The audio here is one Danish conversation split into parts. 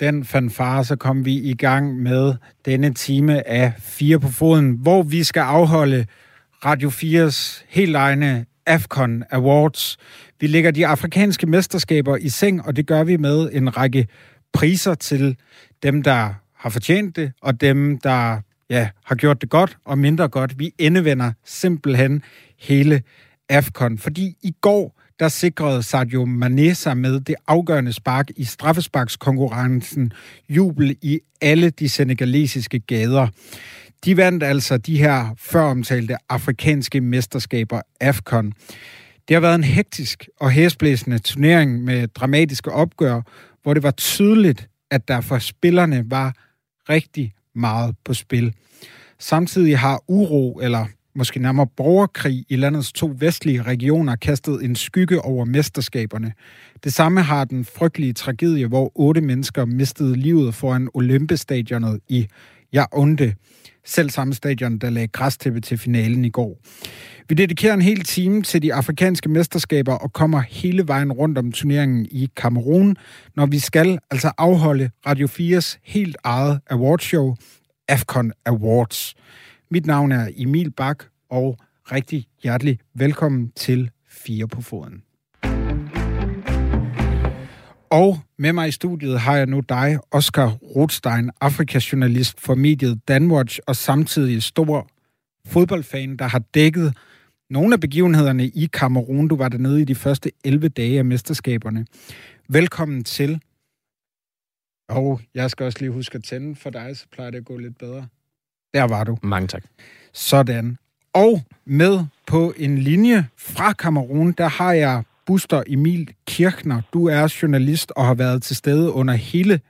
Den fanfare, så kom vi i gang med denne time af Fire på Foden, hvor vi skal afholde Radio 4's helt egne AFCON Awards. Vi lægger de afrikanske mesterskaber i seng, og det gør vi med en række priser til dem, der har fortjent det, og dem, der ja, har gjort det godt og mindre godt. Vi endevender simpelthen hele AFCON, fordi i går der sikrede Sadio Mane sig med det afgørende spark i straffesparkskonkurrencen jubel i alle de senegalesiske gader. De vandt altså de her føromtalte afrikanske mesterskaber AFCON. Det har været en hektisk og hæsblæsende turnering med dramatiske opgør, hvor det var tydeligt, at der for spillerne var rigtig meget på spil. Samtidig har uro, eller måske nærmere borgerkrig i landets to vestlige regioner kastet en skygge over mesterskaberne. Det samme har den frygtelige tragedie, hvor otte mennesker mistede livet foran Olympestadionet i Jaunde, Selv samme stadion, der lagde græstæppe til finalen i går. Vi dedikerer en hel time til de afrikanske mesterskaber og kommer hele vejen rundt om turneringen i Kamerun, når vi skal altså afholde Radio 4's helt eget awardshow, AFCON Awards. Mit navn er Emil Bak, og rigtig hjertelig velkommen til Fire på Foden. Og med mig i studiet har jeg nu dig, Oscar Rothstein, Afrikajournalist for mediet Danwatch, og samtidig stor fodboldfan, der har dækket nogle af begivenhederne i Kamerun. Du var dernede i de første 11 dage af mesterskaberne. Velkommen til. Og jeg skal også lige huske at tænde for dig, så plejer det at gå lidt bedre. Der var du. Mange tak. Sådan. Og med på en linje fra Kamerun, der har jeg Buster Emil Kirchner. Du er journalist og har været til stede under hele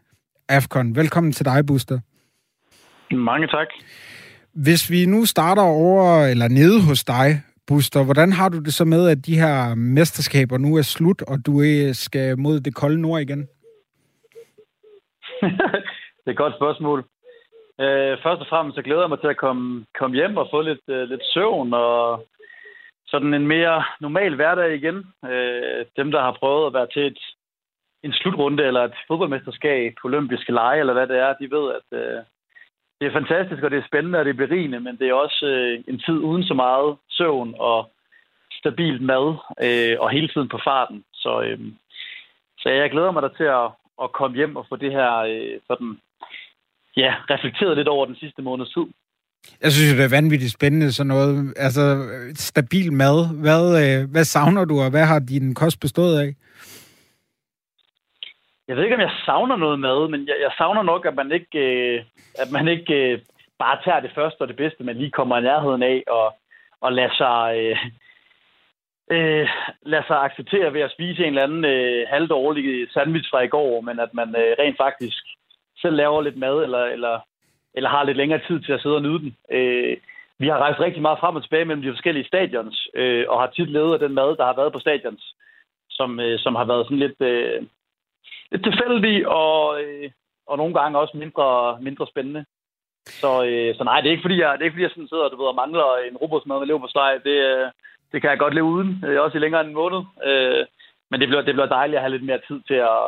AFCON. Velkommen til dig, Buster. Mange tak. Hvis vi nu starter over, eller nede hos dig, Buster, hvordan har du det så med, at de her mesterskaber nu er slut, og du skal mod det kolde nord igen? det er et godt spørgsmål. Øh, først og fremmest så glæder jeg mig til at komme, komme hjem og få lidt, øh, lidt søvn og sådan en mere normal hverdag igen. Øh, dem, der har prøvet at være til et, en slutrunde eller et fodboldmesterskab, olympiske lege eller hvad det er, de ved, at øh, det er fantastisk, og det er spændende, og det er berigende, men det er også øh, en tid uden så meget søvn og stabilt mad, øh, og hele tiden på farten. Så, øh, så jeg glæder mig da til at, at komme hjem og få det her øh, sådan, ja, reflekteret lidt over den sidste måneds tid. Jeg synes, det er vanvittigt spændende, sådan noget. Altså, stabil mad. Hvad, øh, hvad savner du, og hvad har din kost bestået af? Jeg ved ikke, om jeg savner noget mad, men jeg, jeg savner nok, at man ikke, øh, at man ikke øh, bare tager det første og det bedste, men lige kommer i nærheden af og, og lader sig... Øh, øh, lade sig acceptere ved at spise en eller anden øh, halvdårlig sandwich fra i går, men at man øh, rent faktisk selv laver lidt mad, eller, eller eller har lidt længere tid til at sidde og nyde den. Øh, vi har rejst rigtig meget frem og tilbage mellem de forskellige stadions, øh, og har tit levet af den mad, der har været på stadions, som, øh, som har været sådan lidt, øh, lidt tilfældig og, øh, og nogle gange også mindre, mindre spændende. Så, øh, så nej, det er ikke fordi, jeg, det er ikke, fordi jeg sådan sidder du ved, og mangler en robotsmad med leverpostej. Det, øh, det kan jeg godt leve uden, øh, også i længere end en måned. Øh, men det bliver, det bliver dejligt at have lidt mere tid til at,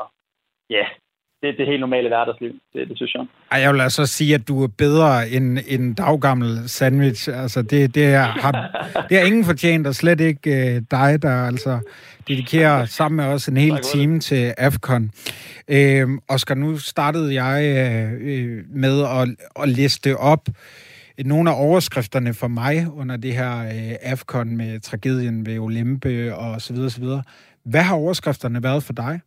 ja, det, det helt normale hverdagsliv. Det, det synes jeg. Ej, jeg vil altså sige, at du er bedre end en daggammel sandwich. Altså, det, det, er, har, det er ingen fortjent, og slet ikke uh, dig, der altså dedikerer sammen med os en hel time til AFCON. Uh, Oscar, nu startede jeg uh, med at, at liste op nogle af overskrifterne for mig under det her uh, AFCON med tragedien ved Olympe og så videre, så videre. Hvad har overskrifterne været for dig?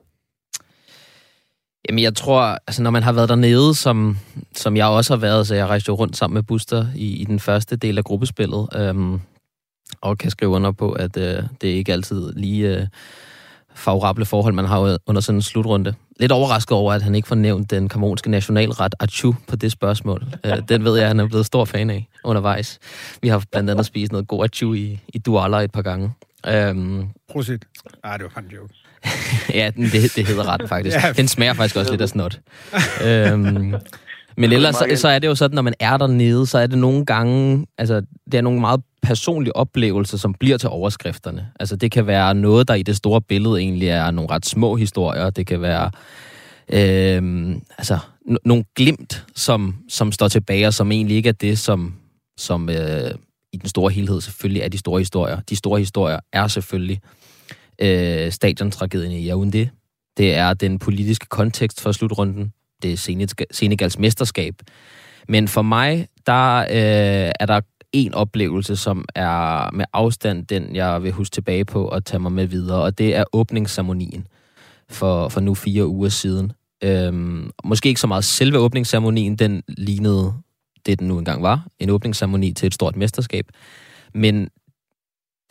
Jamen, jeg tror, altså når man har været dernede, som, som jeg også har været, så jeg rejste jo rundt sammen med Buster i, i den første del af gruppespillet, øhm, og kan skrive under på, at øh, det er ikke altid lige øh, favorable forhold, man har under sådan en slutrunde. Lidt overrasket over, at han ikke får nævnt den kamonske nationalret Achu på det spørgsmål. Øh, den ved jeg, at han er blevet stor fan af undervejs. Vi har blandt andet spist noget god Achu i, i Douala et par gange. Øhm, Prosit. Ah, det var en joke. Ja, det, det hedder ret faktisk. ja. Den smager faktisk også lidt af snot. øhm, men ellers så, så er det jo sådan, når man er dernede, så er det nogle gange, altså det er nogle meget personlige oplevelser, som bliver til overskrifterne. Altså det kan være noget, der i det store billede egentlig er nogle ret små historier. Det kan være øh, altså, n- nogle glimt, som, som står tilbage, og som egentlig ikke er det, som, som øh, i den store helhed selvfølgelig er de store historier. De store historier er selvfølgelig øh, Øh, stadiontragedien i Yaoundé. Det er den politiske kontekst for slutrunden. Det er Senegals mesterskab. Men for mig, der øh, er der en oplevelse, som er med afstand den, jeg vil huske tilbage på og tage mig med videre, og det er åbningsceremonien for, for nu fire uger siden. Øhm, måske ikke så meget selve åbningsceremonien, den lignede det, den nu engang var, en åbningsceremoni til et stort mesterskab. Men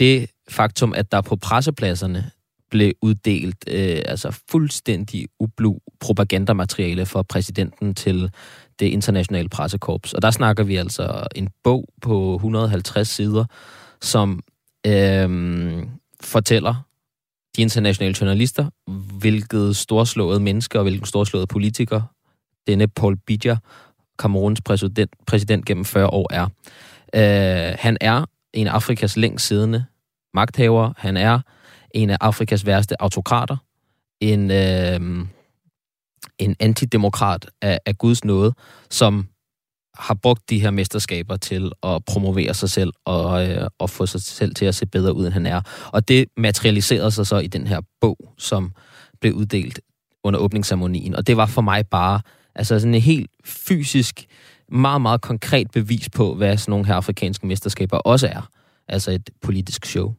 det faktum, at der på pressepladserne blev uddelt øh, altså fuldstændig ublu propagandamateriale for præsidenten til det internationale pressekorps. Og der snakker vi altså en bog på 150 sider, som øh, fortæller de internationale journalister, hvilket storslået mennesker og hvilken storslået politiker denne Paul Biya, Kameruns præsident, præsident gennem 40 år, er. Øh, han er en af Afrikas længst siddende magthaver. Han er en af Afrikas værste autokrater. En, øh, en antidemokrat af, af Guds nåde, som har brugt de her mesterskaber til at promovere sig selv og, øh, og få sig selv til at se bedre ud, end han er. Og det materialiserede sig så i den her bog, som blev uddelt under åbningsceremonien. Og det var for mig bare altså sådan en helt fysisk, meget, meget konkret bevis på, hvad sådan nogle her afrikanske mesterskaber også er. Altså et politisk show.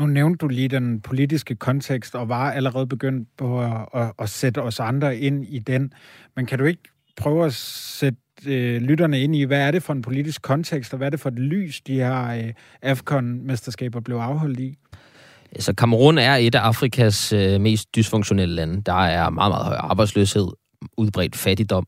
Nu nævnte du lige den politiske kontekst, og var allerede begyndt på at, at, at sætte os andre ind i den. Men kan du ikke prøve at sætte øh, lytterne ind i, hvad er det for en politisk kontekst, og hvad er det for et lys, de her øh, AFCON-mesterskaber blev afholdt i? Så Kamerun er et af Afrikas øh, mest dysfunktionelle lande. Der er meget, meget høj arbejdsløshed, udbredt fattigdom,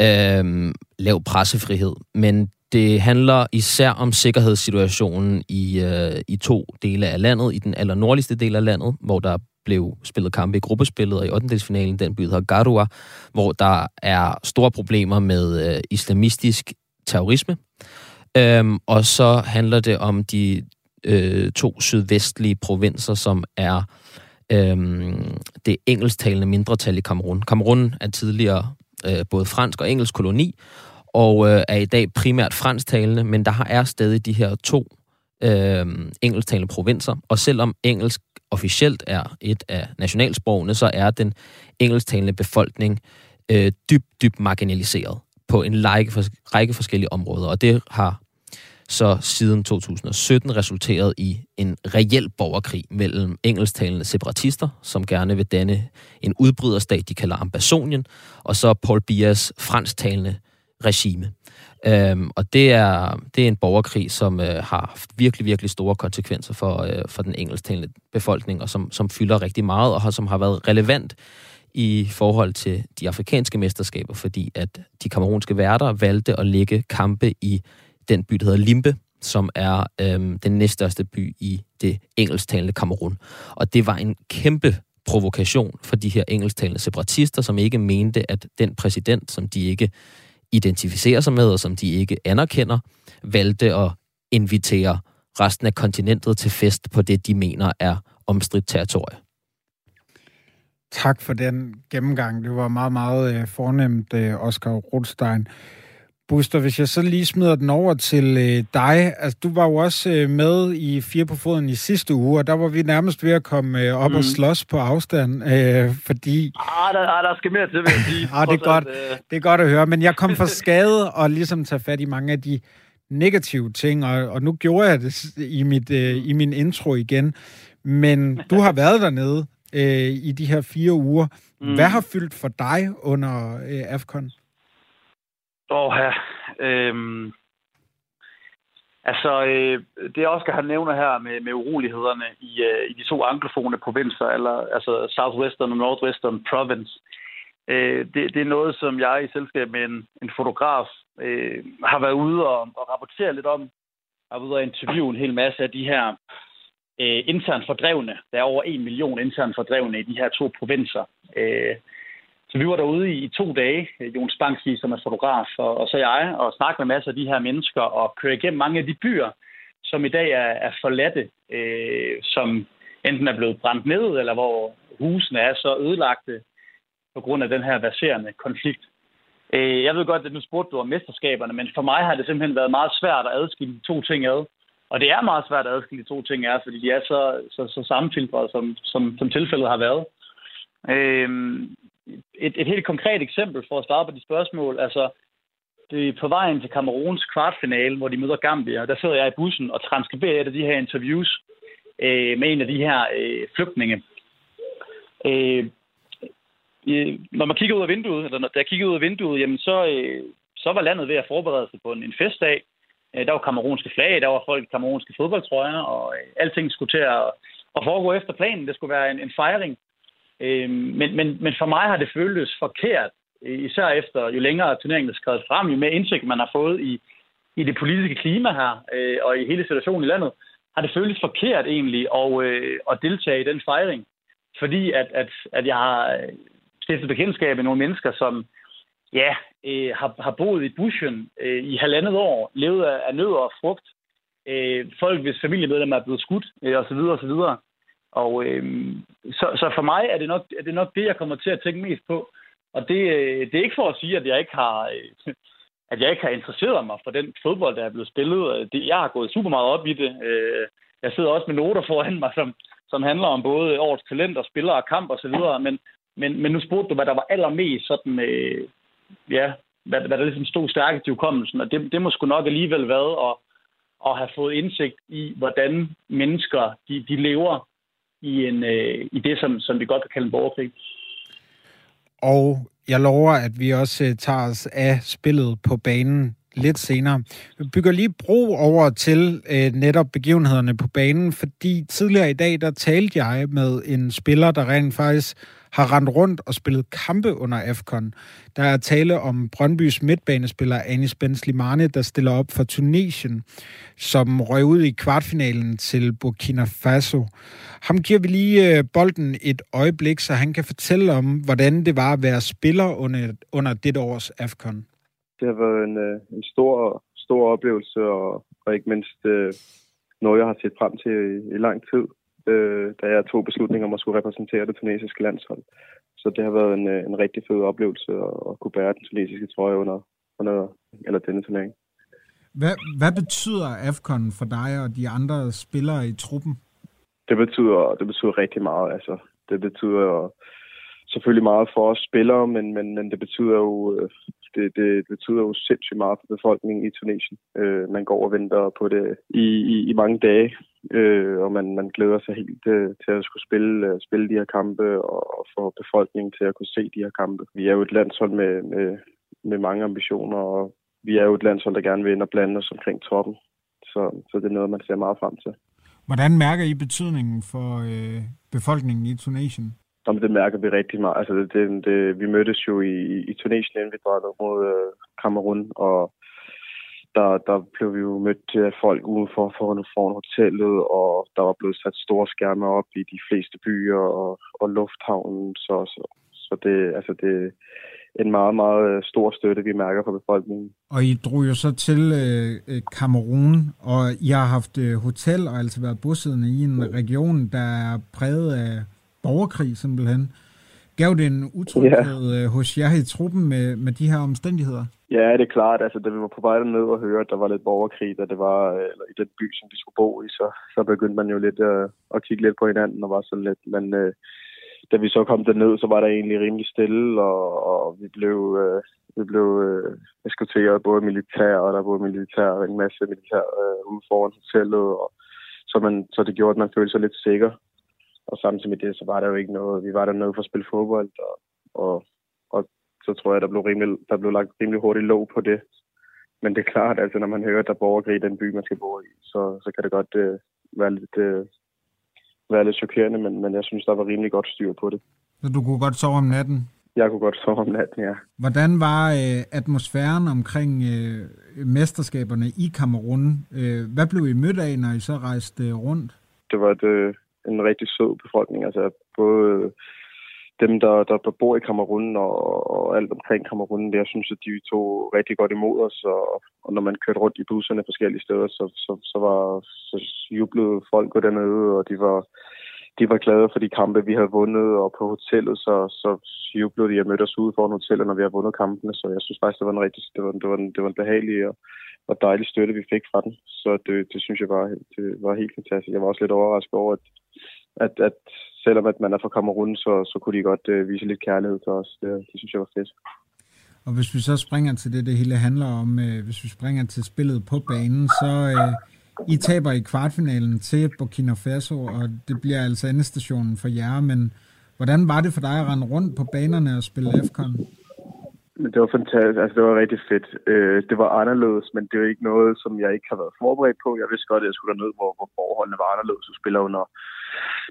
øh, lav pressefrihed. Men det handler især om sikkerhedssituationen i, øh, i to dele af landet. I den allernordligste del af landet, hvor der blev spillet kampe i gruppespillet, og i 8. den by hedder Garua, hvor der er store problemer med øh, islamistisk terrorisme. Øhm, og så handler det om de øh, to sydvestlige provinser, som er øhm, det engelsktalende mindretal i Kamerun. Kamerun er tidligere øh, både fransk og engelsk koloni, og øh, er i dag primært fransktalende, men der er stadig de her to øh, engelsktalende provinser. Og selvom engelsk officielt er et af nationalsprogene, så er den engelsktalende befolkning øh, dybt, dybt marginaliseret på en række, række forskellige områder. Og det har så siden 2017 resulteret i en reel borgerkrig mellem engelsktalende separatister, som gerne vil danne en udbryderstat, de kalder Ambassonien, og så Paul Bias fransktalende regime. Øhm, og det er, det er en borgerkrig, som øh, har haft virkelig, virkelig store konsekvenser for, øh, for den engelsktalende befolkning, og som, som fylder rigtig meget, og har, som har været relevant i forhold til de afrikanske mesterskaber, fordi at de kamerunske værter valgte at lægge kampe i den by, der hedder Limbe, som er øhm, den næststørste by i det engelsktalende Kamerun. Og det var en kæmpe provokation for de her engelsktalende separatister, som ikke mente, at den præsident, som de ikke identificerer sig med, og som de ikke anerkender, valgte at invitere resten af kontinentet til fest på det, de mener er omstridt territorie. Tak for den gennemgang. Det var meget, meget øh, fornemt, øh, Oscar Rothstein. Buster, hvis jeg så lige smider den over til øh, dig. Altså, du var jo også øh, med i Fire på Foden i sidste uge, og der var vi nærmest ved at komme øh, op mm. og slås på afstand, øh, fordi... Ah, der, ah, der skal mere til, vil jeg sige. ah, det er godt. Øh... Det er godt at høre, men jeg kom for skade og ligesom tage fat i mange af de negative ting, og, og nu gjorde jeg det i, mit, øh, i min intro igen. Men du har været dernede øh, i de her fire uger. Mm. Hvad har fyldt for dig under øh, AFCON? Åh, ja. Øhm, altså, øh, det Oscar han nævner her med, med urolighederne i, øh, i de to anglofone provinser, eller, altså Southwestern og Northwestern Province, øh, det, det er noget, som jeg i selskab med en, en fotograf øh, har været ude og, og rapportere lidt om. Jeg har været ude og interviewe en hel masse af de her øh, internt fordrevne. Der er over en million internt fordrevne i de her to provinser. Øh, så vi var derude i, to dage, Jon Spangski, som er fotograf, og, og så jeg, og snakke med masser af de her mennesker, og køre igennem mange af de byer, som i dag er, er forladte, øh, som enten er blevet brændt ned, eller hvor husene er så ødelagte, på grund af den her baserende konflikt. Øh, jeg ved godt, at nu spurgte du om mesterskaberne, men for mig har det simpelthen været meget svært at adskille de to ting ad. Og det er meget svært at adskille de to ting ad, fordi de er så, så, så sammenfiltrede, som, som, som tilfældet har været. Øh, et, et helt konkret eksempel for at starte på de spørgsmål. Altså, det er på vejen til Kameruns kvartfinale, hvor de møder Gambia. Der sidder jeg i bussen og transkriberer et af de her interviews øh, med en af de her øh, flygtninge. Øh, når man kigger ud af vinduet, eller når jeg kigger ud af vinduet, jamen så, øh, så var landet ved at forberede sig på en, en festdag. Øh, der var kamerunske flag, der var folk i kamerunske fodboldtrøjer, og øh, alting skulle til at, at foregå efter planen. Det skulle være en, en fejring. Øh, men, men, men for mig har det føltes forkert, øh, især efter jo længere turneringen er skrevet frem, jo mere indsigt man har fået i, i det politiske klima her, øh, og i hele situationen i landet, har det føltes forkert egentlig at, øh, at deltage i den fejring. Fordi at, at, at jeg har øh, stiftet bekendtskab med nogle mennesker, som ja, øh, har, har boet i bushen øh, i halvandet år, levet af, af nød og frugt. Øh, folk, hvis familiemedlemmer er blevet skudt, øh, osv. osv. Og øh, så, så for mig er det, nok, er det nok det, jeg kommer til at tænke mest på. Og det, øh, det er ikke for at sige, at jeg ikke har... Øh, at jeg ikke har interesseret mig for den fodbold, der er blevet spillet. Øh, det, jeg har gået super meget op i det. Jeg sidder også med noter foran mig, som, som handler om både årets talent og spillere og kamp osv. Men, men, men nu spurgte du, hvad der var allermest sådan, øh, ja, hvad, hvad der ligesom stod stærkest i hukommelsen, og det, det må sgu nok alligevel være at, at have fået indsigt i, hvordan mennesker de, de lever i, en, øh, i det, som, som vi godt kan kalde en borgerkrig. Og jeg lover, at vi også øh, tager os af spillet på banen lidt senere. Vi bygger lige bro over til øh, netop begivenhederne på banen, fordi tidligere i dag, der talte jeg med en spiller, der rent faktisk har rendt rundt og spillet kampe under AFCON. Der er tale om Brøndbys midtbanespiller Anis Benzlimane, der stiller op for Tunesien, som røg ud i kvartfinalen til Burkina Faso. Ham giver vi lige øh, bolden et øjeblik, så han kan fortælle om, hvordan det var at være spiller under, under dette års AFCON. Det har været en, øh, en stor, stor oplevelse, og, og ikke mindst øh, noget, jeg har set frem til i, i lang tid øh, da jeg tog beslutningen om at skulle repræsentere det tunesiske landshold. Så det har været en, øh, en rigtig fed oplevelse at, at kunne bære den tunesiske trøje under, under eller denne turnering. Hvad, hvad betyder AFCON for dig og de andre spillere i truppen? Det betyder, det betyder rigtig meget. Altså, det betyder selvfølgelig meget for os spillere, men, men, men det betyder jo øh, det, det, det betyder jo sindssygt meget for befolkningen i Tunesien. Øh, man går og venter på det i, i, i mange dage, øh, og man, man glæder sig helt øh, til at skulle spille, øh, spille de her kampe og, og få befolkningen til at kunne se de her kampe. Vi er jo et landshold med, med, med mange ambitioner, og vi er jo et landshold, der gerne vil ind og blande os omkring toppen. Så, så det er noget, man ser meget frem til. Hvordan mærker I betydningen for øh, befolkningen i Tunesien? Jamen, det mærker vi rigtig meget. Altså, det, det, vi mødtes jo i, i Tunesien, inden vi drog mod øh, Kamerun, og der, der blev vi jo mødt af folk udenfor for, foran hotellet, og der var blevet sat store skærme op i de fleste byer og, og lufthavnen. Så, så, så det, altså det er en meget, meget stor støtte, vi mærker fra befolkningen. Og I drog jo så til øh, Kamerun, og I har haft øh, hotel og altså været bosiddende i en region, der er præget af borgerkrig simpelthen. Gav det en utryghed yeah. hos jer i truppen med, med de her omstændigheder? Ja, det er klart. Altså, da vi var på vej ned og høre, at der var lidt borgerkrig, da det var eller i den by, som vi skulle bo i, så, så begyndte man jo lidt øh, at kigge lidt på hinanden og var sådan lidt. Men øh, da vi så kom derned, så var der egentlig rimelig stille, og, og vi blev, øh, vi blev øh, eskorteret både militær, og der var militær, en masse militær øh, ude foran hotellet, og så, man, så det gjorde, at man følte sig lidt sikker og samtidig med det, så var der jo ikke noget, vi var der nede for at spille fodbold, og, og, og så tror jeg, der blev, rimelig, der blev lagt rimelig hurtigt låg på det. Men det er klart, altså når man hører, at der er borgerkrig i den by, man skal bo i, så, så kan det godt øh, være lidt, øh, være lidt chokerende, men, men jeg synes, der var rimelig godt styr på det. Så du kunne godt sove om natten? Jeg kunne godt sove om natten, ja. Hvordan var øh, atmosfæren omkring øh, mesterskaberne i Kamerun? Øh, hvad blev I mødt af, når I så rejste øh, rundt? Det var et, øh, en rigtig sød befolkning. Altså både dem, der, der, der bor i Kamerun og, og alt omkring Kamerun, jeg synes, at de tog rigtig godt imod os, og, og når man kørte rundt i busserne forskellige steder, så, så, så, var, så jublede folk dernede, og de var, de var glade for de kampe, vi havde vundet, og på hotellet, så, så jublede de og mødte os ude foran hotellet, når vi havde vundet kampene. Så jeg synes faktisk, det var en rigtig, det var, det var, en, det var en behagelig og, og dejlig støtte, vi fik fra den. Så det, det synes jeg var, det var helt fantastisk. Jeg var også lidt overrasket over, at, at, at selvom at man er fra Kamerun, så, så kunne de godt uh, vise lidt kærlighed til os. Det, det synes jeg var fedt. Og hvis vi så springer til det, det hele handler om, øh, hvis vi springer til spillet på banen, så øh, I taber i kvartfinalen til Burkina Faso, og det bliver altså endestationen for jer, men hvordan var det for dig at rende rundt på banerne og spille AFCON? Det var fantastisk. Altså, det var rigtig fedt. Øh, det var anderledes, men det var ikke noget, som jeg ikke har været forberedt på. Jeg vidste godt, at jeg skulle derned, hvor, hvor forholdene var anderledes. Du spiller under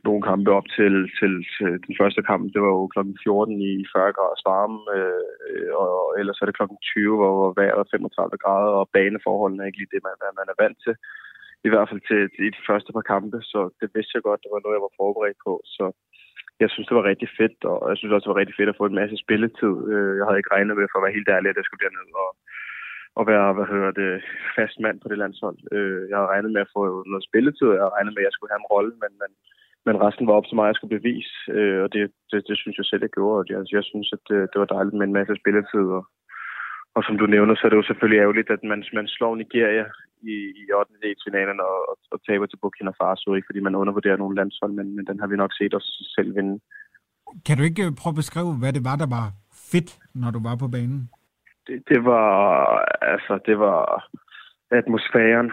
nogle kampe op til, til, til den første kamp. Det var jo kl. 14 i 40 grader varme, øh, og ellers er det kl. 20, hvor, vejret er 35 grader, og baneforholdene er ikke lige det, man, man er vant til. I hvert fald til, til de første par kampe, så det vidste jeg godt, det var noget, jeg var forberedt på. Så jeg synes, det var rigtig fedt, og jeg synes også, det var rigtig fedt at få en masse spilletid. Øh, jeg havde ikke regnet med, for at være helt ærlig, at jeg skulle derned og, og være, hvad hedder det, fast mand på det landshold. Øh, jeg havde regnet med at få noget spilletid, og jeg havde regnet med, at jeg skulle have en rolle, men, men, men resten var op til mig, at jeg skulle bevise, øh, og det, det, det synes jeg selv, jeg gjorde. Og jeg, jeg synes, at det, det var dejligt med en masse spilletid, og, og som du nævner, så er det jo selvfølgelig ærgerligt, at man, man slår Nigeria i, i 8. finalen og, og, og taber til Burkina Faso, ikke fordi man undervurderer nogle landshold, men, men den har vi nok set os selv vinde. Kan du ikke prøve at beskrive, hvad det var, der var fedt, når du var på banen? Det, det var, altså, det var atmosfæren,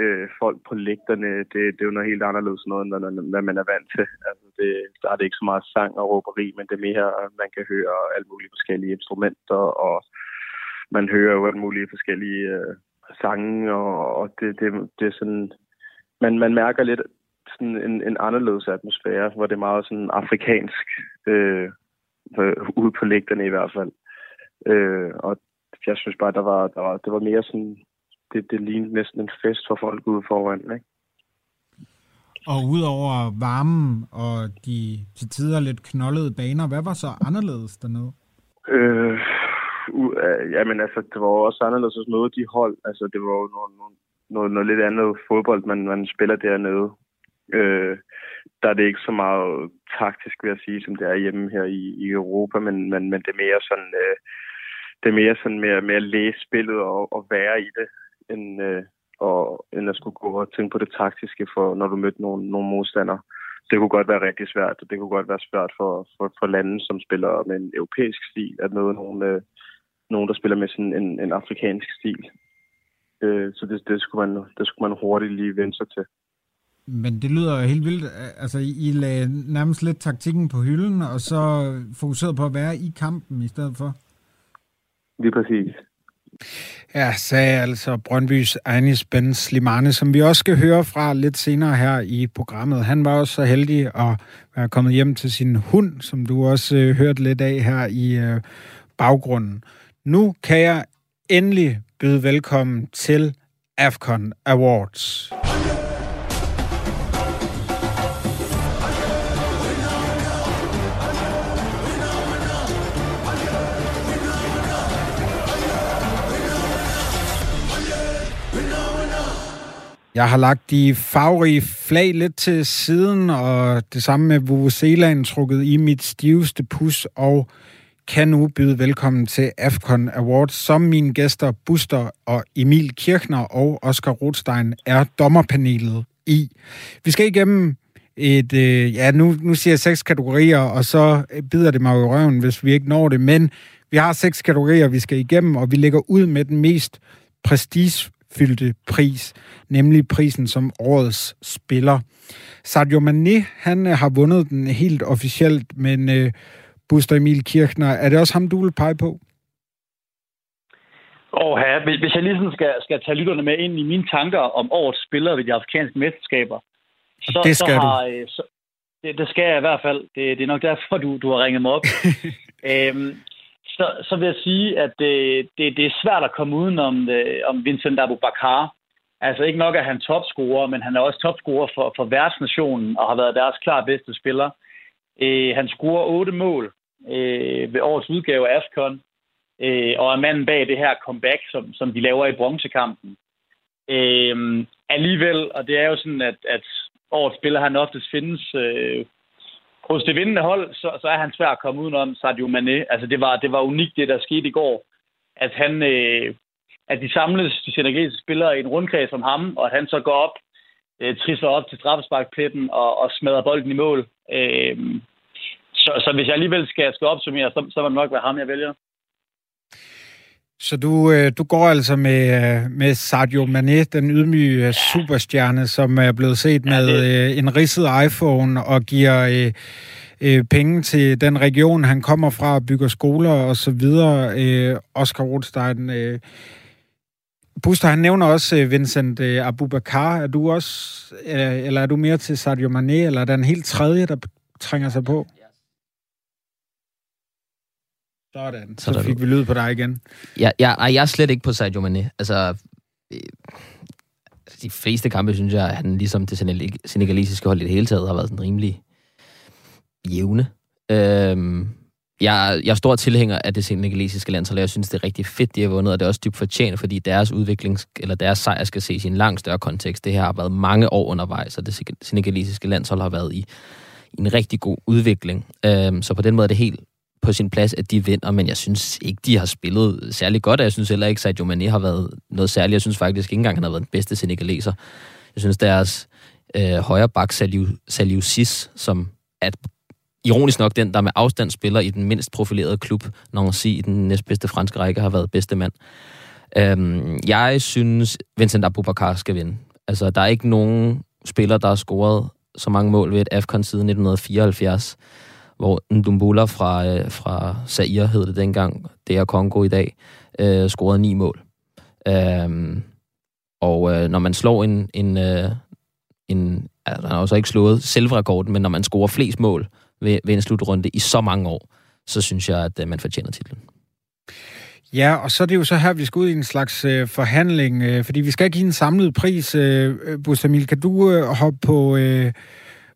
øh, folk på lægterne, det, det er jo noget helt anderledes noget, end hvad man er vant til. Altså, det, der er det ikke så meget sang og råberi, men det er mere, at man kan høre alle mulige forskellige instrumenter, og man hører jo alle mulige forskellige øh, sange, og, og det, det, det er sådan... Man, man mærker lidt sådan en, en anderledes atmosfære, hvor det er meget sådan afrikansk, øh, ude på lægterne i hvert fald. Øh, og jeg synes bare, der var, der var, det var mere sådan, det, det lignede næsten en fest for folk ude foran, ikke? Og udover varmen og de til tider lidt knoldede baner, hvad var så anderledes dernede? Øh, uh, jamen altså, det var også anderledes at møde de hold. Altså, det var jo noget, noget, noget lidt andet fodbold, man, man spiller dernede. Øh, der er det ikke så meget taktisk, vil jeg sige, som det er hjemme her i, i Europa, men, men, men det er mere sådan, øh, det er mere sådan med, med at læse spillet og, og være i det, end, øh, og, end at skulle gå og tænke på det taktiske, for når du mødte nogle, nogle modstandere. Det kunne godt være rigtig svært, og det kunne godt være svært for, for, for lande, som spiller med en europæisk stil, at møde nogle, øh, nogen, der spiller med sådan en, en afrikansk stil. Øh, så det, det, skulle man, det skulle man hurtigt lige vende sig til. Men det lyder helt vildt. Altså, I lagde nærmest lidt taktikken på hylden, og så fokuserede på at være i kampen i stedet for? Lige præcis. Ja, sagde altså Brøndbys Anis Ben Slimane, som vi også skal høre fra lidt senere her i programmet. Han var også så heldig at være kommet hjem til sin hund, som du også øh, hørte lidt af her i øh, baggrunden. Nu kan jeg endelig byde velkommen til AFCON Awards. Jeg har lagt de farverige flag lidt til siden, og det samme med Vuvuzelaen trukket i mit stiveste pus, og kan nu byde velkommen til AFCON Awards, som mine gæster Buster og Emil Kirchner og Oscar Rothstein er dommerpanelet i. Vi skal igennem et, øh, ja, nu, nu siger jeg seks kategorier, og så bider det mig i røven, hvis vi ikke når det, men vi har seks kategorier, vi skal igennem, og vi lægger ud med den mest prestigefyldte pris, nemlig prisen som årets spiller. Sadio Mane, han øh, har vundet den helt officielt, men øh, Buster Emil Kirchner. Er det også ham, du vil pege på? Åh, ja. Hvis jeg ligesom skal, skal tage lytterne med ind i mine tanker om årets spillere ved de afrikanske mesterskaber, så, det skal så har, du. Så, det, det skal jeg i hvert fald. Det, det er nok derfor, du, du har ringet mig op. øhm, så, så vil jeg sige, at det, det, det er svært at komme uden om, det, øh, om Vincent Abubakar. Altså ikke nok at han topscorer, men han er også topscorer for, for værtsnationen og har været deres klar bedste spiller. Øh, han scorer otte mål øh, ved årets udgave af AFCON, øh, og er manden bag det her comeback, som, som de laver i bronzekampen. Øh, alligevel, og det er jo sådan, at, at årets spiller, han oftest findes øh, hos det vindende hold, så, så er han svær at komme udenom Sadio Mane. Altså, det var, det var unikt, det der skete i går. At han... Øh, at de samles, de senegalesiske spillere, i en rundkreds om ham, og at han så går op, øh, trisser op til straffesparkpletten og, og smadrer bolden i mål. Øh, så, så hvis jeg alligevel skal, skal opsummere, så, så må det nok være ham, jeg vælger. Så du, øh, du går altså med, øh, med Sadio Mane, den ydmyge ja. superstjerne, som er blevet set ja, med. Øh, en ridset iPhone og giver øh, øh, penge til den region, han kommer fra, bygger skoler og så videre. Øh, Oscar Rothstein, øh, Buster, han nævner også øh, Vincent øh, Abubakar. Er du også, øh, eller er du mere til Sadio Mane, eller er der en helt tredje, der trænger sig på? Sådan, så, så fik vi lyd på dig igen. Ja, ja, ej, jeg er slet ikke på Sadio Mane. Altså, de fleste kampe, synes jeg, at han ligesom det senegalesiske hold i det hele taget har været sådan rimelig jævne. Øhm, jeg, jeg er stor tilhænger af det senegalesiske landshold, og jeg synes, det er rigtig fedt, de har vundet, og det er også dybt fortjent, fordi deres udvikling, eller deres sejr skal ses i en langt større kontekst. Det her har været mange år undervejs, og det senegalesiske landshold har været i, i en rigtig god udvikling. Øhm, så på den måde er det helt på sin plads, at de vinder, men jeg synes ikke, de har spillet særlig godt, og jeg synes heller ikke, at Mané har været noget særligt. Jeg synes faktisk ikke engang, han har været den bedste senegaleser. Jeg synes, deres øh, højre bak, Saliu, Saliu Sis, som er ironisk nok den, der med afstand spiller i den mindst profilerede klub, når man siger, i den næstbedste franske række, har været bedste mand. Øhm, jeg synes, Vincent Abubakar skal vinde. Altså, der er ikke nogen spiller, der har scoret så mange mål ved et AFCON siden 1974, hvor Ndumbula fra, øh, fra Zaire hed det dengang, det er Kongo i dag, øh, scorede ni mål. Øhm, og øh, når man slår en, en, øh, en altså, han har jo så ikke slået selvrekorden, men når man scorer flest mål ved, ved en slutrunde i så mange år, så synes jeg, at øh, man fortjener titlen. Ja, og så er det jo så her, vi skal ud i en slags øh, forhandling, øh, fordi vi skal give en samlet pris. Øh, øh Bustamil, kan du øh, hoppe på, øh,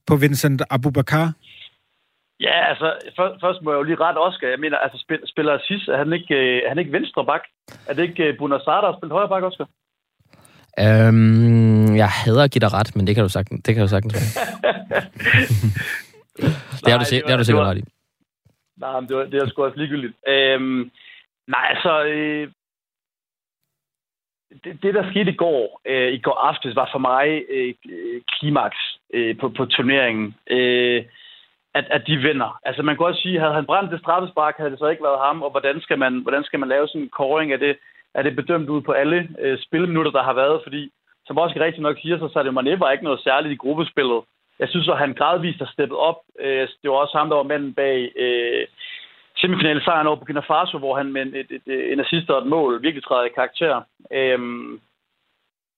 på Vincent Abubakar? Ja, altså, for, først må jeg jo lige rette Oscar. Jeg mener, altså, spil, spiller Sis, er han ikke, øh, han ikke venstre bak? Er det ikke øh, Bunasar, der har spillet højre bak, Oscar? Øhm, jeg hader at give dig ret, men det kan du sagtens. Det kan du sagtens det har du, det har du sikkert ret i. Nej, men det, var, det er sgu også ligegyldigt. Øhm, nej, altså... Øh, det, det, der skete i går, øh, i går aftes, var for mig øh, klimaks øh, på, på turneringen. Øh, at, at de vinder. Altså man kan også sige, havde han brændt det straffespark, havde det så ikke været ham, og hvordan skal man, hvordan skal man lave sådan en koring af det? Er det bedømt ud på alle øh, spilminutter, der har været? Fordi, som også rigtig nok siger, så satte Mane var ikke noget særligt i gruppespillet. Jeg synes, at han gradvist har steppet op. Øh, altså, det var også ham, der var manden bag øh, semifinalesejren over Burkina Faso, hvor han med et, et, et, en assist og et mål virkelig træder i karakter. Øh,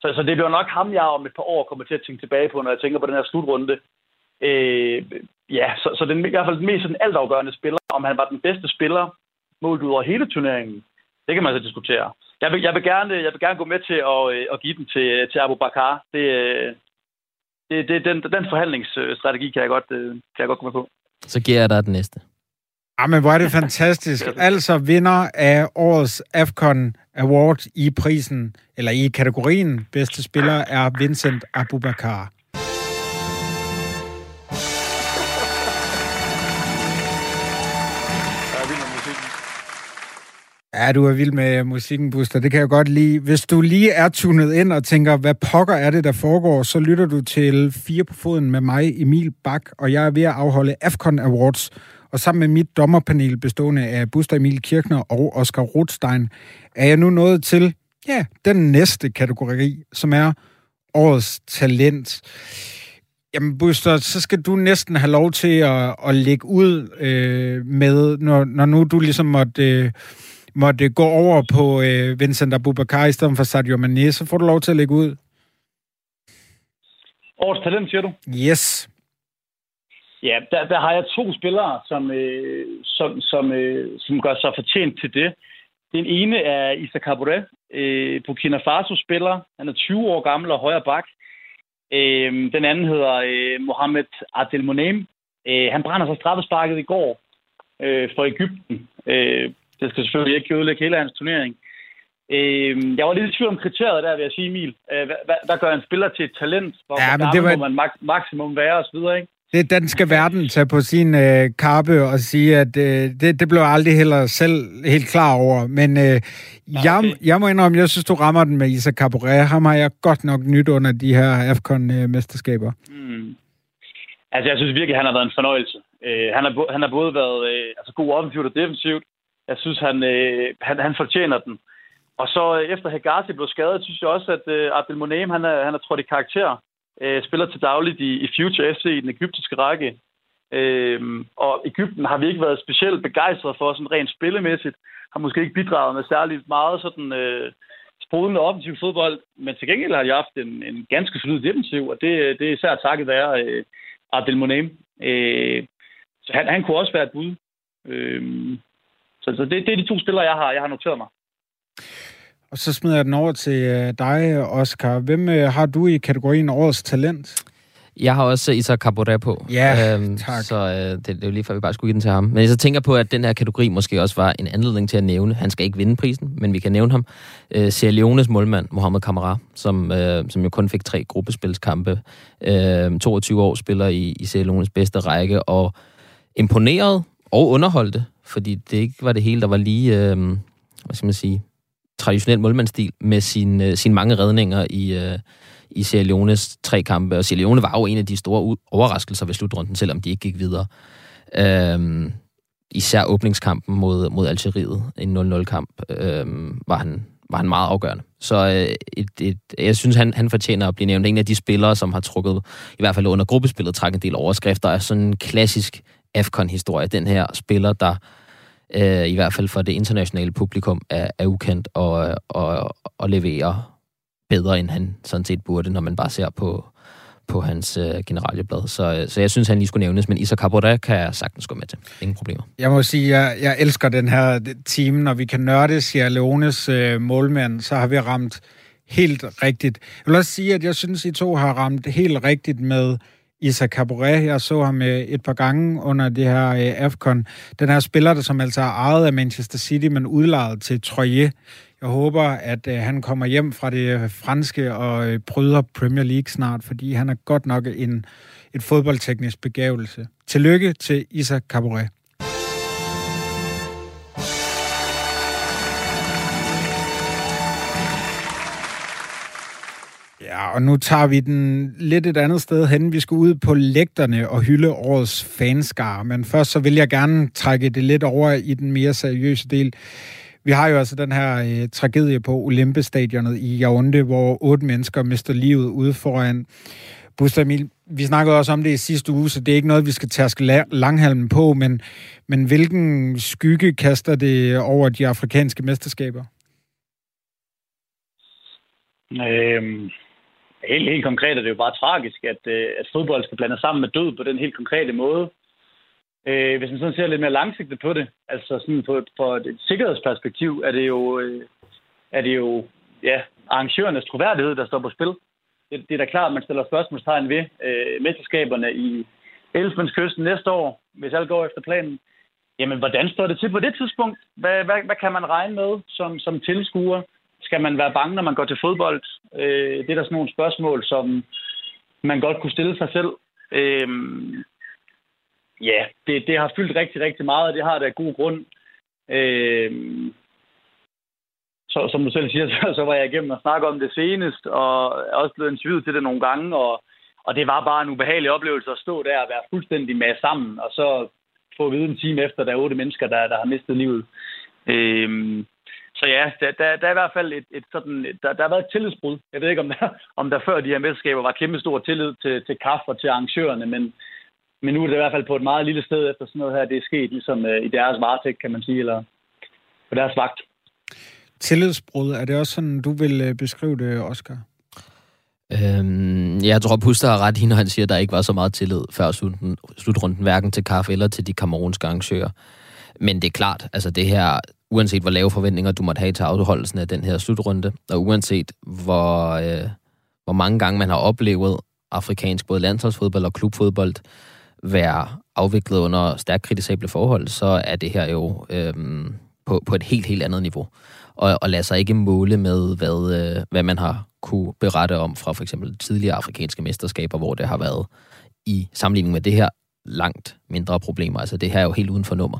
så, så det bliver nok ham, jeg om et par år kommer til at tænke tilbage på, når jeg tænker på den her slutrunde. Øh, ja, så, så den, i hvert fald den mest sådan altafgørende spiller, om han var den bedste spiller målt ud over hele turneringen, det kan man så diskutere. Jeg vil, jeg vil, gerne, jeg vil gerne gå med til at, øh, at give den til, til Abu Bakar. Det, øh, det, det, den, den forhandlingsstrategi kan jeg, godt, øh, kan jeg godt med på. Så giver jeg dig den næste. Ja, men hvor er det fantastisk. altså vinder af årets AFCON Award i prisen, eller i kategorien bedste spiller, er Vincent Abubakar. Ja, du er vild med musikken, Buster. Det kan jeg godt lide. Hvis du lige er tunet ind og tænker, hvad pokker er det, der foregår, så lytter du til Fire på foden med mig, Emil Bak, og jeg er ved at afholde AFCON Awards. Og sammen med mit dommerpanel bestående af Buster Emil Kirchner og Oscar Rothstein, er jeg nu nået til, ja, den næste kategori, som er årets talent. Jamen, Buster, så skal du næsten have lov til at, at lægge ud øh, med, når, når nu du ligesom måtte... Øh, måtte gå over på øh, Vincent Abubakar i stedet for Sadio Mane, så får du lov til at lægge ud. Årets talent, siger du? Yes. Ja, der, der har jeg to spillere, som, øh, som, som, øh, som gør sig fortjent til det. Den ene er Issa Caboret, øh, Burkina Faso-spiller. Han er 20 år gammel og højre bak. Øh, den anden hedder øh, Mohamed Adel Monem. Øh, han brænder sig straffesparket i går øh, for Ægypten. Øh, det skal selvfølgelig ikke ødelægge hele hans turnering. Øh, jeg var lidt i tvivl om kriteriet der, vil jeg sige, Emil. Øh, hvad, hvad, gør en spiller til et talent? Hvor Ja, men det var- må man mak- maksimum være og så videre, ikke? Det, den skal verden tage på sin øh, kappe og sige, at øh, det, det blev jeg aldrig heller selv helt klar over. Men øh, jeg, okay. jeg må indrømme, jeg synes, du rammer den med Isa Cabaret. Ham har jeg godt nok nyt under de her AFCON-mesterskaber. Mm. Altså, jeg synes virkelig, han har været en fornøjelse. Øh, han, har, han har både været øh, altså, god offensivt og defensivt. Jeg synes, han, øh, han, han fortjener den. Og så øh, efter Hegazi blev skadet, synes jeg også, at øh, Abdelmonem, han er, han er trådt i karakter. Øh, spiller til dagligt i, i Future FC i den egyptiske række. Øh, og Ægypten har vi ikke været specielt begejstrede for, sådan rent spillemæssigt. Har måske ikke bidraget med særligt meget sådan øh, sprudende offensiv fodbold, men til gengæld har de haft en, en ganske solid defensiv, og det, det er især takket være øh, Abdel Monem. Øh, så han, han kunne også være et bud. Øh, så så det, det er de to spillere, jeg har, jeg har noteret mig. Og så smider jeg den over til øh, dig, Oscar. Hvem øh, har du i kategorien Årets Talent? Jeg har også Isaac Caboret på. Ja, øhm, tak. Så øh, det, det er jo lige før, vi bare skulle give den til ham. Men jeg så tænker på, at den her kategori måske også var en anledning til at nævne. Han skal ikke vinde prisen, men vi kan nævne ham. Øh, Sierra Leones målmand, Mohamed Kamara, som, øh, som jo kun fik tre gruppespilskampe. Øh, 22 år spiller i, i Sierra Leones bedste række, og imponeret og underholdte, fordi det ikke var det hele, der var lige, øh, hvad skal man sige, traditionel målmandsstil med sin, øh, sine mange redninger i, øh, i Sierra Leones tre kampe. Og Sierra Leone var jo en af de store u- overraskelser ved slutrunden, selvom de ikke gik videre. Øh, især åbningskampen mod, mod Algeriet, en 0-0-kamp, øh, var, han, var han meget afgørende. Så øh, et, et, jeg synes, han, han fortjener at blive nævnt. En af de spillere, som har trukket, i hvert fald under gruppespillet, trækket en del overskrifter, er sådan en klassisk AFCON-historie. Den her spiller, der øh, i hvert fald for det internationale publikum er, er ukendt og, og, og leverer bedre, end han sådan set burde, når man bare ser på, på hans øh, generalieblad. Så, øh, så jeg synes, han lige skulle nævnes, men Isak Cabrera kan jeg sagtens gå med til. Ingen problemer. Jeg må sige, jeg, jeg elsker den her time. Når vi kan nørde Sierra Leones øh, målmand, så har vi ramt helt rigtigt. Jeg vil også sige, at jeg synes, I to har ramt helt rigtigt med Isa Caboret. Jeg så ham øh, et par gange under det her øh, AFCON. Den her spiller, der som altså er ejet af Manchester City, men udlejet til Troyes. Jeg håber, at øh, han kommer hjem fra det franske og bryder Premier League snart, fordi han er godt nok en, et fodboldteknisk begævelse. Tillykke til Isa Cabaret. Ja, og nu tager vi den lidt et andet sted hen. Vi skal ud på lægterne og hylde årets fanskar. Men først så vil jeg gerne trække det lidt over i den mere seriøse del. Vi har jo altså den her øh, tragedie på Olympestadionet i Yaoundé, hvor otte mennesker mister livet ude foran Buster Emil. Vi snakkede også om det i sidste uge, så det er ikke noget, vi skal tærske langhalmen på, men, men hvilken skygge kaster det over de afrikanske mesterskaber? Øhm, helt, helt konkret er det jo bare tragisk, at, øh, at fodbold skal blandes sammen med død på den helt konkrete måde. Øh, hvis man sådan ser lidt mere langsigtet på det, altså sådan på, på et sikkerhedsperspektiv, er det jo, øh, er det jo ja, arrangørernes troværdighed, der står på spil. Det, det er da klart, at man stiller spørgsmålstegn ved øh, mesterskaberne i Elfenskysten næste år, hvis alt går efter planen. Jamen, hvordan står det til på det tidspunkt? Hvad, hvad, hvad kan man regne med som, som tilskuer? Skal man være bange, når man går til fodbold? Øh, det er der sådan nogle spørgsmål, som man godt kunne stille sig selv. Øh, ja, det, det har fyldt rigtig, rigtig meget, og det har det af god grund. Øh, så, som du selv siger, så, så var jeg igennem og snakke om det senest, og er også blevet interviewet til det nogle gange, og, og det var bare en ubehagelig oplevelse at stå der og være fuldstændig med sammen, og så få at vide en time efter, der er otte mennesker, der, der har mistet livet. Øh, så ja, der, der, der er i hvert fald et, et sådan, der, der har været et tillidsbrud. Jeg ved ikke, om der, om der før de her mesterskaber var kæmpe stor tillid til, til KAF og til arrangørerne, men, men nu er det i hvert fald på et meget lille sted efter sådan noget her, det er sket ligesom øh, i deres varetægt, kan man sige, eller på deres vagt. Tillidsbrud, er det også sådan, du vil øh, beskrive det, Oscar? Øhm, jeg tror, Puster har ret i, når han siger, at der ikke var så meget tillid før slutrunden, slutrunden hverken til kaffe eller til de kamerunske arrangører. Men det er klart, altså det her, uanset hvor lave forventninger du måtte have til afholdelsen af den her slutrunde, og uanset hvor, øh, hvor mange gange man har oplevet afrikansk både landsholdsfodbold og klubfodbold være afviklet under stærkt kritisable forhold, så er det her jo øh, på, på et helt, helt andet niveau. og, og lad sig ikke måle med, hvad, øh, hvad man har kunne berette om fra for eksempel tidligere afrikanske mesterskaber, hvor det har været i sammenligning med det her langt mindre problemer. Altså det her er jo helt uden for nummer.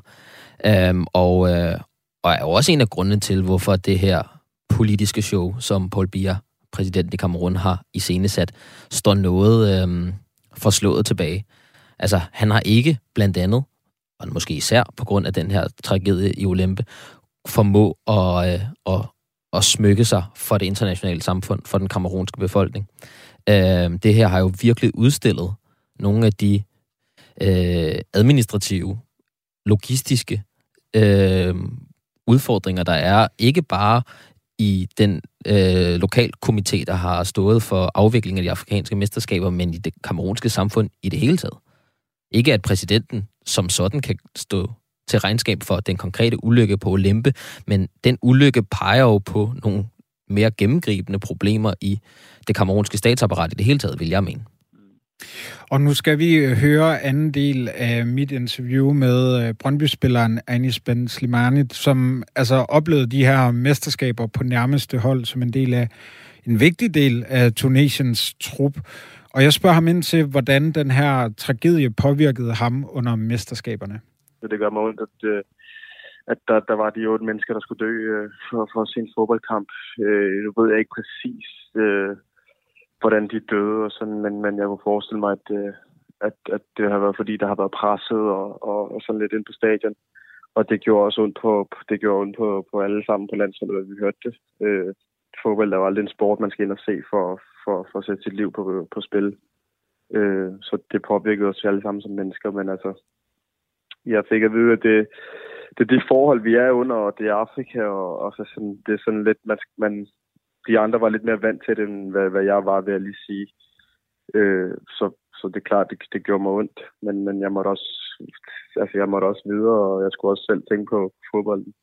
Øhm, og, øh, og er jo også en af grundene til, hvorfor det her politiske show, som Paul Biya, præsidenten i Kamerun, har i står noget øh, forslået tilbage. Altså, han har ikke blandt andet, og måske især på grund af den her tragedie i Olympe, formå at, øh, at, at smykke sig for det internationale samfund, for den kamerunske befolkning. Øh, det her har jo virkelig udstillet nogle af de øh, administrative, logistiske øh, udfordringer, der er ikke bare i den øh, lokalkomité, der har stået for afviklingen af de afrikanske mesterskaber, men i det kamerunske samfund i det hele taget. Ikke at præsidenten som sådan kan stå til regnskab for den konkrete ulykke på Olympe, men den ulykke peger jo på nogle mere gennemgribende problemer i det kamerunske statsapparat i det hele taget, vil jeg mene. Og nu skal vi øh, høre anden del af mit interview med øh, Brøndby-spilleren Anis Ben Slimani, som altså oplevede de her mesterskaber på nærmeste hold som en del af en vigtig del af Tunesiens trup. Og jeg spørger ham ind til, hvordan den her tragedie påvirkede ham under mesterskaberne. Det gør mig ondt, at, øh, at der, der var de otte mennesker, der skulle dø for, for sin fodboldkamp. Nu ved jeg ikke præcis, hvordan de døde og sådan, men, men jeg kunne forestille mig, at, øh, at, at det har været fordi, der har været presset og, og, og sådan lidt ind på stadion. Og det gjorde også ondt på, det gjorde ondt på, på alle sammen på landsholdet, at vi hørte det. Øh, fodbold er jo aldrig en sport, man skal ind og se for, for, for at sætte sit liv på, på spil. Øh, så det påvirkede os alle sammen som mennesker, men altså, jeg fik at vide, at det, det er det forhold, vi er under, og det er Afrika, og, og så sådan, det er sådan lidt, man, man, de andre var lidt mere vant til det, end hvad, hvad jeg var, vil jeg lige sige. Øh, så, så det er klart, det, det gjorde mig ondt. Men, men jeg måtte også altså jeg måtte også videre, og jeg skulle også selv tænke på fodbolden.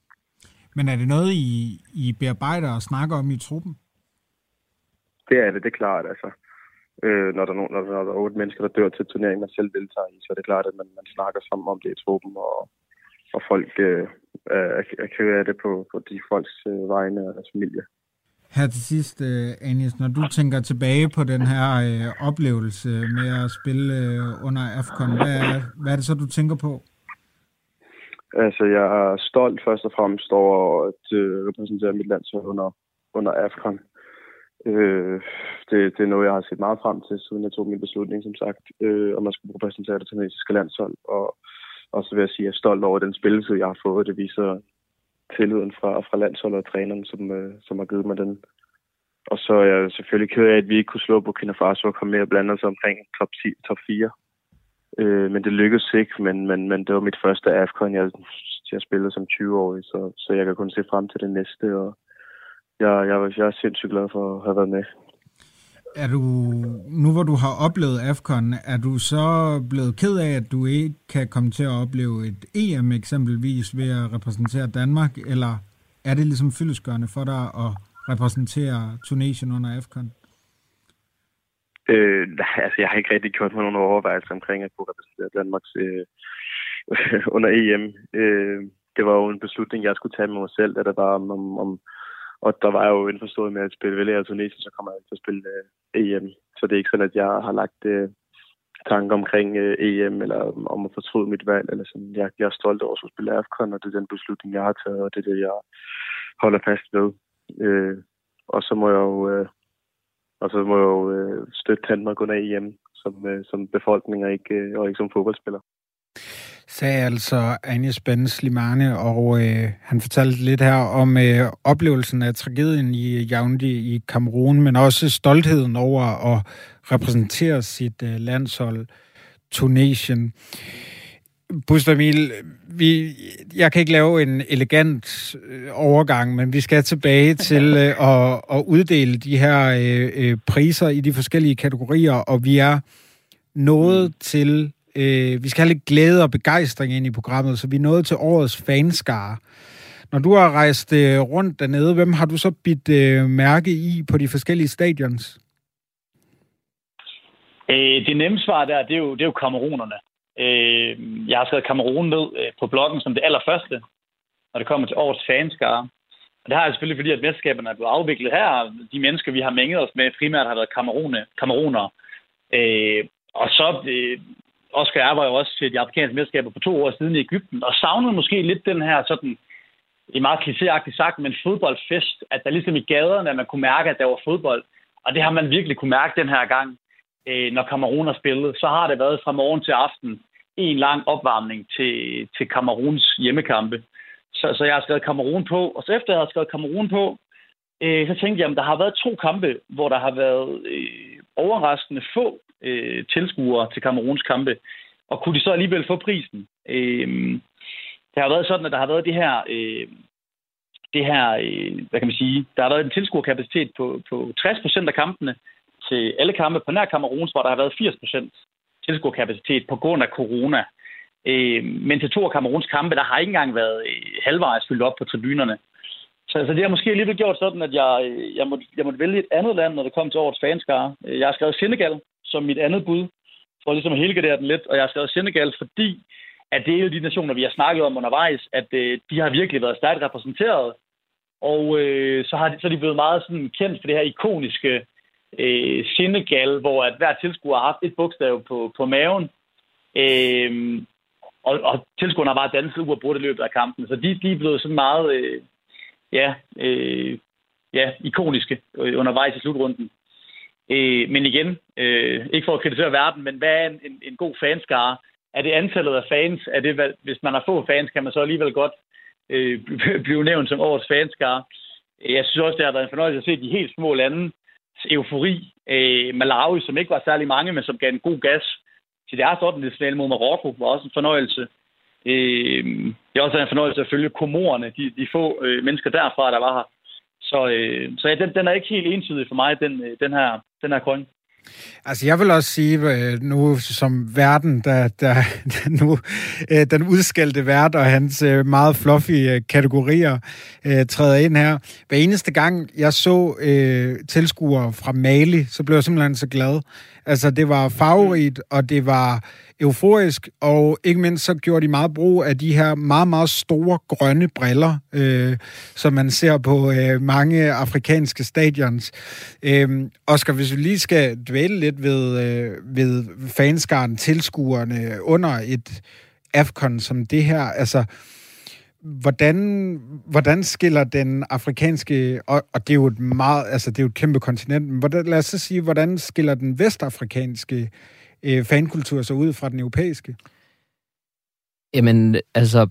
Men er det noget, I, I bearbejder og snakker om i truppen? Det er det, det er klart. Altså, øh, når, der er nogen, når, der er otte mennesker, der dør til turnering, man selv deltager i, så er det klart, at man, man snakker sammen om det i truppen, og, og folk øh, er, er ked af det på, på de folks øh, vegne og deres familie. Her til sidst, øh, Anis, når du tænker tilbage på den her øh, oplevelse med at spille øh, under AFCON, hvad er, hvad er det så, du tænker på? Altså, jeg er stolt først og fremmest over at øh, repræsentere mit land under, under AFCON. Øh, det, det er noget, jeg har set meget frem til, siden jeg tog min beslutning, som sagt, øh, om at skulle repræsentere det tunesiske landshold. Og, og så vil jeg sige, at jeg er stolt over den spilletid, jeg har fået. Det viser tilliden fra, fra landsholdet og træneren, som, øh, som har givet mig den. Og så er jeg selvfølgelig ked af, at vi ikke kunne slå Burkina Faso og komme med og blande os omkring top, 10, top 4. Øh, men det lykkedes ikke, men, men, men det var mit første AFCON, jeg, jeg spillede som 20-årig, så, så jeg kan kun se frem til det næste, og jeg, jeg, jeg er sindssygt glad for at have været med. Er du, nu hvor du har oplevet AFCON, er du så blevet ked af, at du ikke kan komme til at opleve et EM eksempelvis ved at repræsentere Danmark, eller er det ligesom fyldesgørende for dig at repræsentere Tunesien under AFCON? Øh, altså, jeg har ikke rigtig gjort mig nogen overvejelser omkring at kunne repræsentere Danmarks øh, under EM. Øh, det var jo en beslutning, jeg skulle tage med mig selv, da der var om, om, om og der var jo indforstået med at spille Vælge og Tunesien, så kommer jeg til at spille øh, EM. Så det er ikke sådan, at jeg har lagt øh, tanker omkring øh, EM, eller om at fortryde mit valg. Eller sådan. Jeg, jeg er stolt over at spille AFCON, og det er den beslutning, jeg har taget, og det er det, jeg holder fast ved. Øh, og så må jeg jo, øh, og så må jeg jo øh, støtte Danmark under EM som, øh, som befolkning og ikke, øh, og ikke som fodboldspiller sagde altså Agnes Ben Slimane, og øh, han fortalte lidt her om øh, oplevelsen af tragedien i Yaoundé i Kamerun, men også stoltheden over at repræsentere sit øh, landshold Tunesien. Buster Emil, vi, jeg kan ikke lave en elegant øh, overgang, men vi skal tilbage til øh, at, at uddele de her øh, øh, priser i de forskellige kategorier, og vi er nået mm. til Øh, vi skal have lidt glæde og begejstring ind i programmet, så vi er nået til årets fanskare. Når du har rejst øh, rundt dernede, hvem har du så bidt øh, mærke i på de forskellige stadions? Øh, det nemme svar der, det er jo, det er jo kamerunerne. Øh, jeg har skrevet Kamerun ned øh, på bloggen som det allerførste, når det kommer til årets fanskare. Og det har jeg selvfølgelig, fordi at mesterskaberne er blevet afviklet her. De mennesker, vi har mænget os med, primært har været kamerone, kameruner. Øh, og så, øh, Oscar jeg var jo også til de afrikanske mesterskaber for to år siden i Ægypten, og savnede måske lidt den her sådan, i meget klichéagtigt sagt, men fodboldfest, at der ligesom i gaderne, at man kunne mærke, at der var fodbold. Og det har man virkelig kunne mærke den her gang, øh, når Kamerun har spillet. Så har det været fra morgen til aften en lang opvarmning til, til Kameruns hjemmekampe. Så, så jeg har skrevet Kamerun på, og så efter jeg har skrevet Kamerun på, øh, så tænkte jeg, at der har været to kampe, hvor der har været øh, overraskende få øh, tilskuere til Kameruns kampe. Og kunne de så alligevel få prisen? Øh, det har været sådan, at der har været det her, øh, det her øh, hvad kan man sige, der har været en tilskuerkapacitet på, på 60% af kampene til alle kampe på nær Kameruns, hvor der har været 80% tilskuerkapacitet på grund af corona. Øh, men til to af Kameruns kampe, der har ikke engang været øh, halvvejs fyldt op på tribunerne. Så, så det har måske alligevel gjort sådan, at jeg, øh, jeg, måtte, jeg måtte vælge et andet land, når det kom til årets fanskare. Jeg har skrevet Senegal som mit andet bud, for ligesom at helgardere den lidt, og jeg har skrevet Senegal, fordi at det er jo de nationer, vi har snakket om undervejs, at øh, de har virkelig været stærkt repræsenteret, og øh, så, har de, så er de blevet meget sådan kendt for det her ikoniske øh, Senegal, hvor at hver tilskuer har haft et bogstav på, på maven. Øh, og, og tilskuerne har bare danset uafbrudt i løbet af kampen. Så de, de er blevet sådan meget øh, ja, øh, ja, ikoniske øh, undervejs i slutrunden. Øh, men igen, øh, ikke for at kritisere verden, men hvad er en, en, en god fanskare? Er det antallet af fans? Er det, hvis man har få fans, kan man så alligevel godt øh, blive nævnt som årets fanskare. Jeg synes også, det har været en fornøjelse at se de helt små lande eufori. Øh, Malawi, som ikke var særlig mange, men som gav en god gas til deres ordentlige mod Marokko, var også en fornøjelse. Øh, det er også en fornøjelse at følge komorerne, de, de få øh, mennesker derfra, der var her. Så, øh, så ja, den, den er ikke helt entydig for mig, den, øh, den her, den her coin. Altså, jeg vil også sige, øh, nu som verden, der, der nu øh, den udskældte vært og hans meget fluffy kategorier træder ind her. Hver eneste gang, jeg så øh, tilskuere fra Mali, så blev jeg simpelthen så glad. Altså, det var farverigt, og det var euforisk, og ikke mindst så gjorde de meget brug af de her meget, meget store grønne briller, øh, som man ser på øh, mange afrikanske stadions. Øh, Oscar, hvis vi lige skal dvæle lidt ved, øh, ved fanskaren, tilskuerne under et AFCON som det her, altså hvordan, hvordan skiller den afrikanske, og, og det er jo et meget, altså det er jo et kæmpe kontinent, men hvordan, lad os så sige, hvordan skiller den vestafrikanske øh, fankultur så ud fra den europæiske? Jamen, altså,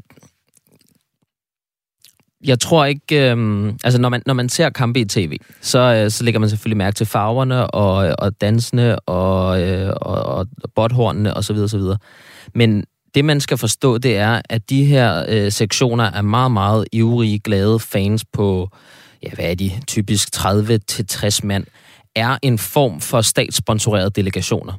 jeg tror ikke, øh, altså når man, når man ser kampe i tv, så, øh, så lægger man selvfølgelig mærke til farverne og, og dansene og, øh, og, og botthornene osv. osv. Men det, man skal forstå, det er, at de her øh, sektioner er meget, meget ivrige, glade fans på, ja, hvad er de, typisk 30-60 mand, er en form for statssponsorerede delegationer.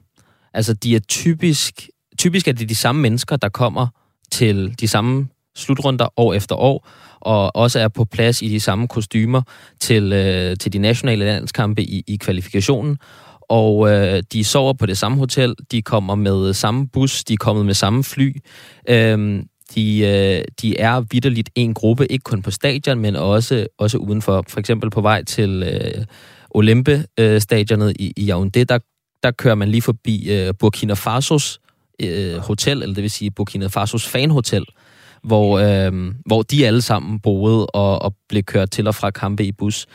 Altså, de er typisk, typisk er det de samme mennesker, der kommer til de samme slutrunder år efter år, og også er på plads i de samme kostymer til, øh, til de nationale landskampe i, i kvalifikationen. Og øh, de sover på det samme hotel, de kommer med samme bus, de er kommet med samme fly. Øh, de, øh, de er vidderligt en gruppe, ikke kun på stadion, men også, også udenfor. For eksempel på vej til øh, Olympe-stadionet øh, i, i Yaoundé, der der kører man lige forbi øh, Burkina Fasos øh, hotel, eller det vil sige Burkina Fasos fanhotel, hvor, øh, hvor de alle sammen boede og, og blev kørt til og fra kampe i bus.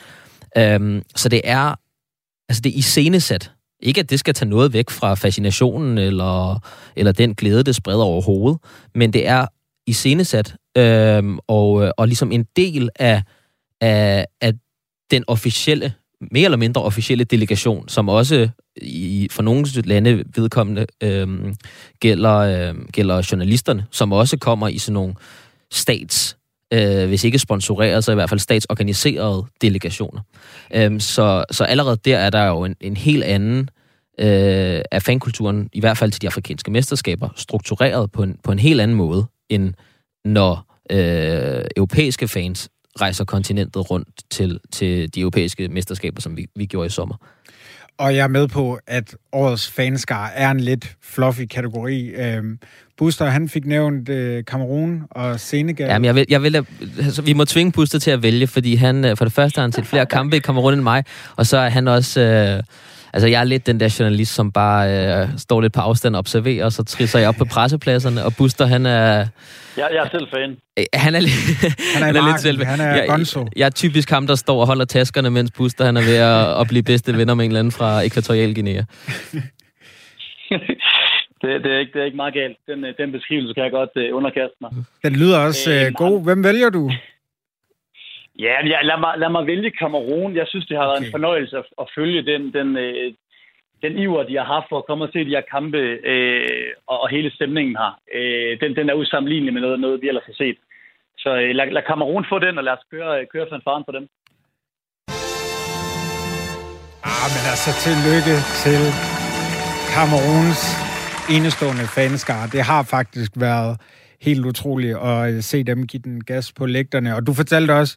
Øh, så det er, altså det er iscenesat. Ikke at det skal tage noget væk fra fascinationen eller, eller den glæde, det spreder over hovedet, men det er iscenesat øhm, og, øh, og ligesom en del af, af, af den officielle mere eller mindre officielle delegation, som også i, for nogle lande vedkommende øhm, gælder, øhm, gælder journalisterne, som også kommer i sådan nogle stats, øh, hvis ikke sponsoreret, så i hvert fald statsorganiserede delegationer. Øhm, så, så allerede der er der jo en, en helt anden øh, af fankulturen, i hvert fald til de afrikanske mesterskaber, struktureret på en, på en helt anden måde, end når øh, europæiske fans rejser kontinentet rundt til, til de europæiske mesterskaber, som vi, vi gjorde i sommer. Og jeg er med på, at årets fanskar er en lidt fluffy kategori. Øhm, Buster, han fik nævnt øh, Cameroon og Senegal. Jamen, jeg vil, jeg vil, altså, vi må tvinge Buster til at vælge, fordi han, øh, for det første har han set flere kampe i Cameroon end mig, og så er han også... Øh, Altså, jeg er lidt den der journalist, som bare øh, står lidt på afstand og observerer, og så trisser jeg op på pressepladserne, og Buster, han er... Jeg, jeg er selv fan. Øh, han er, han er, han er lidt selv. Han er jeg, gonzo. Jeg er typisk ham, der står og holder taskerne, mens Buster han er ved at, at blive bedste venner med en eller anden fra Ekvatorial Guinea. det, det, er ikke, det er ikke meget galt. Den, øh, den beskrivelse kan jeg godt uh, underkaste mig. Den lyder også uh, god. Hvem vælger du? Ja, ja lad, mig, lad mig vælge Kamerun. Jeg synes, det har været okay. en fornøjelse at, at følge den, den, øh, den iver, de har haft for at komme og se de her kampe, øh, og, og hele stemningen her. Øh, den, den er usammenlignelig med noget, noget, vi ellers har set. Så øh, lad, lad Kamerun få den, og lad os køre, køre fanfaren for dem. Ah, men altså, tillykke til Kameruns enestående fanskar. Det har faktisk været helt utroligt at se dem give den gas på lægterne. Og du fortalte også,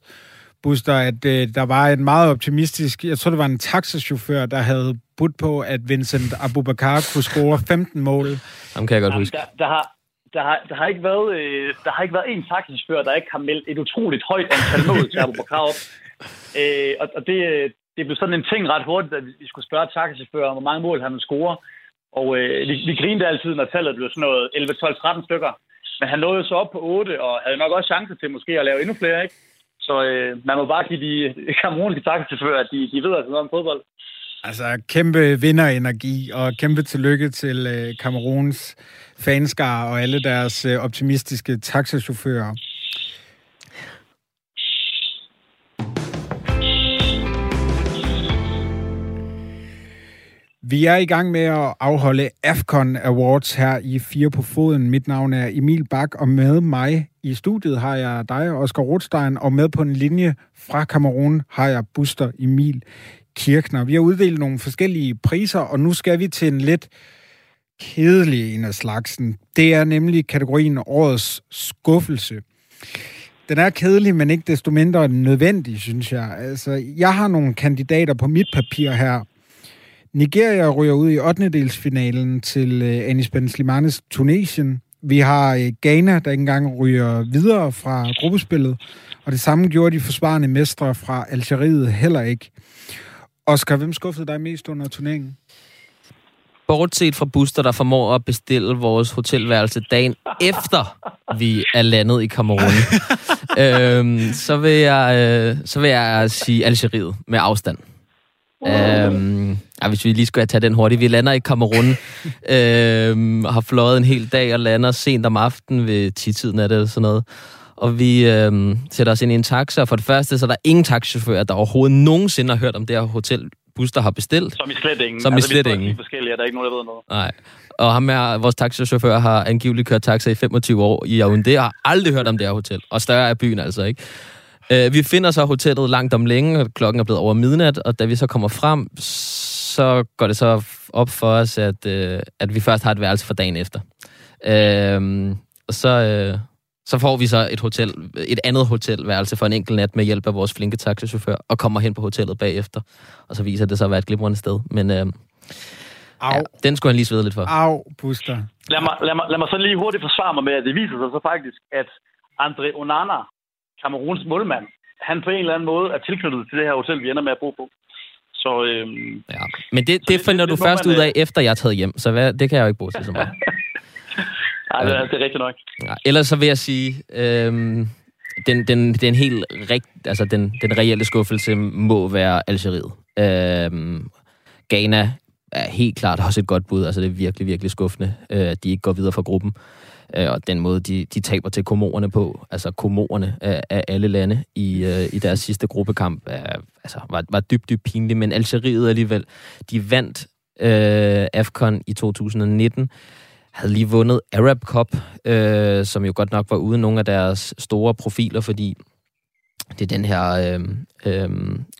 Buster, at øh, der var en meget optimistisk, jeg tror det var en taxachauffør, der havde budt på, at Vincent Abubakar kunne score 15 mål. Ham kan jeg godt huske. Der, der, har, der, har, der, har ikke været, øh, der har ikke været en taxachauffør, der ikke har meldt et utroligt højt antal mål til Abubakar op. Øh, og, og det, det blev sådan en ting ret hurtigt, at vi skulle spørge taxachaufføren, hvor mange mål han ville score. Og øh, vi, vi grinede altid, når tallet blev sådan noget 11, 12, 13 stykker. Men han nåede så op på 8, og havde nok også chance til måske at lave endnu flere, ikke? Så øh, man må bare give de kamerunske taxachauffører, at de, de ved altså noget om fodbold. Altså, kæmpe vinderenergi, og kæmpe tillykke til øh, Kameruns fanskar og alle deres øh, optimistiske taxachauffører. Vi er i gang med at afholde AFCON Awards her i Fire på Foden. Mit navn er Emil Bak, og med mig i studiet har jeg dig, Oscar Rothstein, og med på en linje fra Kamerun har jeg Buster Emil Kirkner. Vi har uddelt nogle forskellige priser, og nu skal vi til en lidt kedelig en af slagsen. Det er nemlig kategorien Årets Skuffelse. Den er kedelig, men ikke desto mindre nødvendig, synes jeg. Altså, jeg har nogle kandidater på mit papir her, Nigeria ryger ud i 8. delsfinalen til uh, Anis Ben Slimanes Tunesien. Vi har uh, Ghana, der ikke engang ryger videre fra gruppespillet. Og det samme gjorde de forsvarende mestre fra Algeriet heller ikke. Oscar, hvem skuffede dig mest under turneringen? Bortset fra Buster, der formår at bestille vores hotelværelse dagen efter vi er landet i Kamerun, øhm, så, vil jeg, øh, så vil jeg sige Algeriet med afstand. Øhm, ja, hvis vi lige skulle tage den hurtigt. Vi lander i Kamerun, øhm, har fløjet en hel dag og lander sent om aftenen ved 10-tiden er det sådan noget. Og vi øhm, sætter os ind i en taxa, og for det første så er der ingen taxichauffør, der overhovedet nogensinde har hørt om det her hotel, Buster har bestilt. Som i slet ingen. Som altså, i slet ingen. Vi er forskellige, der er ikke nogen, der ved noget. Nej. Og ham her, vores taxichauffør har angiveligt kørt taxa i 25 år i Yaoundé, og har aldrig hørt om det her hotel. Og større er byen altså ikke. Uh, vi finder så hotellet langt om længe, og klokken er blevet over midnat, og da vi så kommer frem, så går det så op for os, at, uh, at vi først har et værelse for dagen efter. Uh, og så, uh, så får vi så et hotel, et andet hotelværelse for en enkelt nat med hjælp af vores flinke taxichauffør, og kommer hen på hotellet bagefter. Og så viser det sig at være et glimrende sted. Men uh, ja, den skulle han lige svede lidt for. Au, Buster. Lad mig, lad, mig, lad mig så lige hurtigt forsvare mig med, at det viser sig så faktisk, at André Onana, Kameruns målmand, han på en eller anden måde er tilknyttet til det her hotel, vi ender med at bo på. Så, øhm, ja. Men det, det, det finder det, du det, først man, ud af, øh, efter jeg er taget hjem, så hvad, det kan jeg jo ikke bruge til så meget. Nej, det, er, det er rigtigt nok. Ja, ellers så vil jeg sige, øhm, den, den, den helt rigt, altså den, den reelle skuffelse må være Algeriet. Øhm, Ghana er helt klart også et godt bud. Altså det er virkelig, virkelig skuffende, øh, at de ikke går videre fra gruppen. Øh, og den måde, de, de taber til komorerne på, altså komorerne af, af alle lande i, øh, i deres sidste gruppekamp, er, altså, var, var dybt, dybt pinligt. Men Algeriet alligevel, de vandt øh, AFCON i 2019, havde lige vundet Arab Cup, øh, som jo godt nok var uden nogle af deres store profiler, fordi det er den her øh, øh,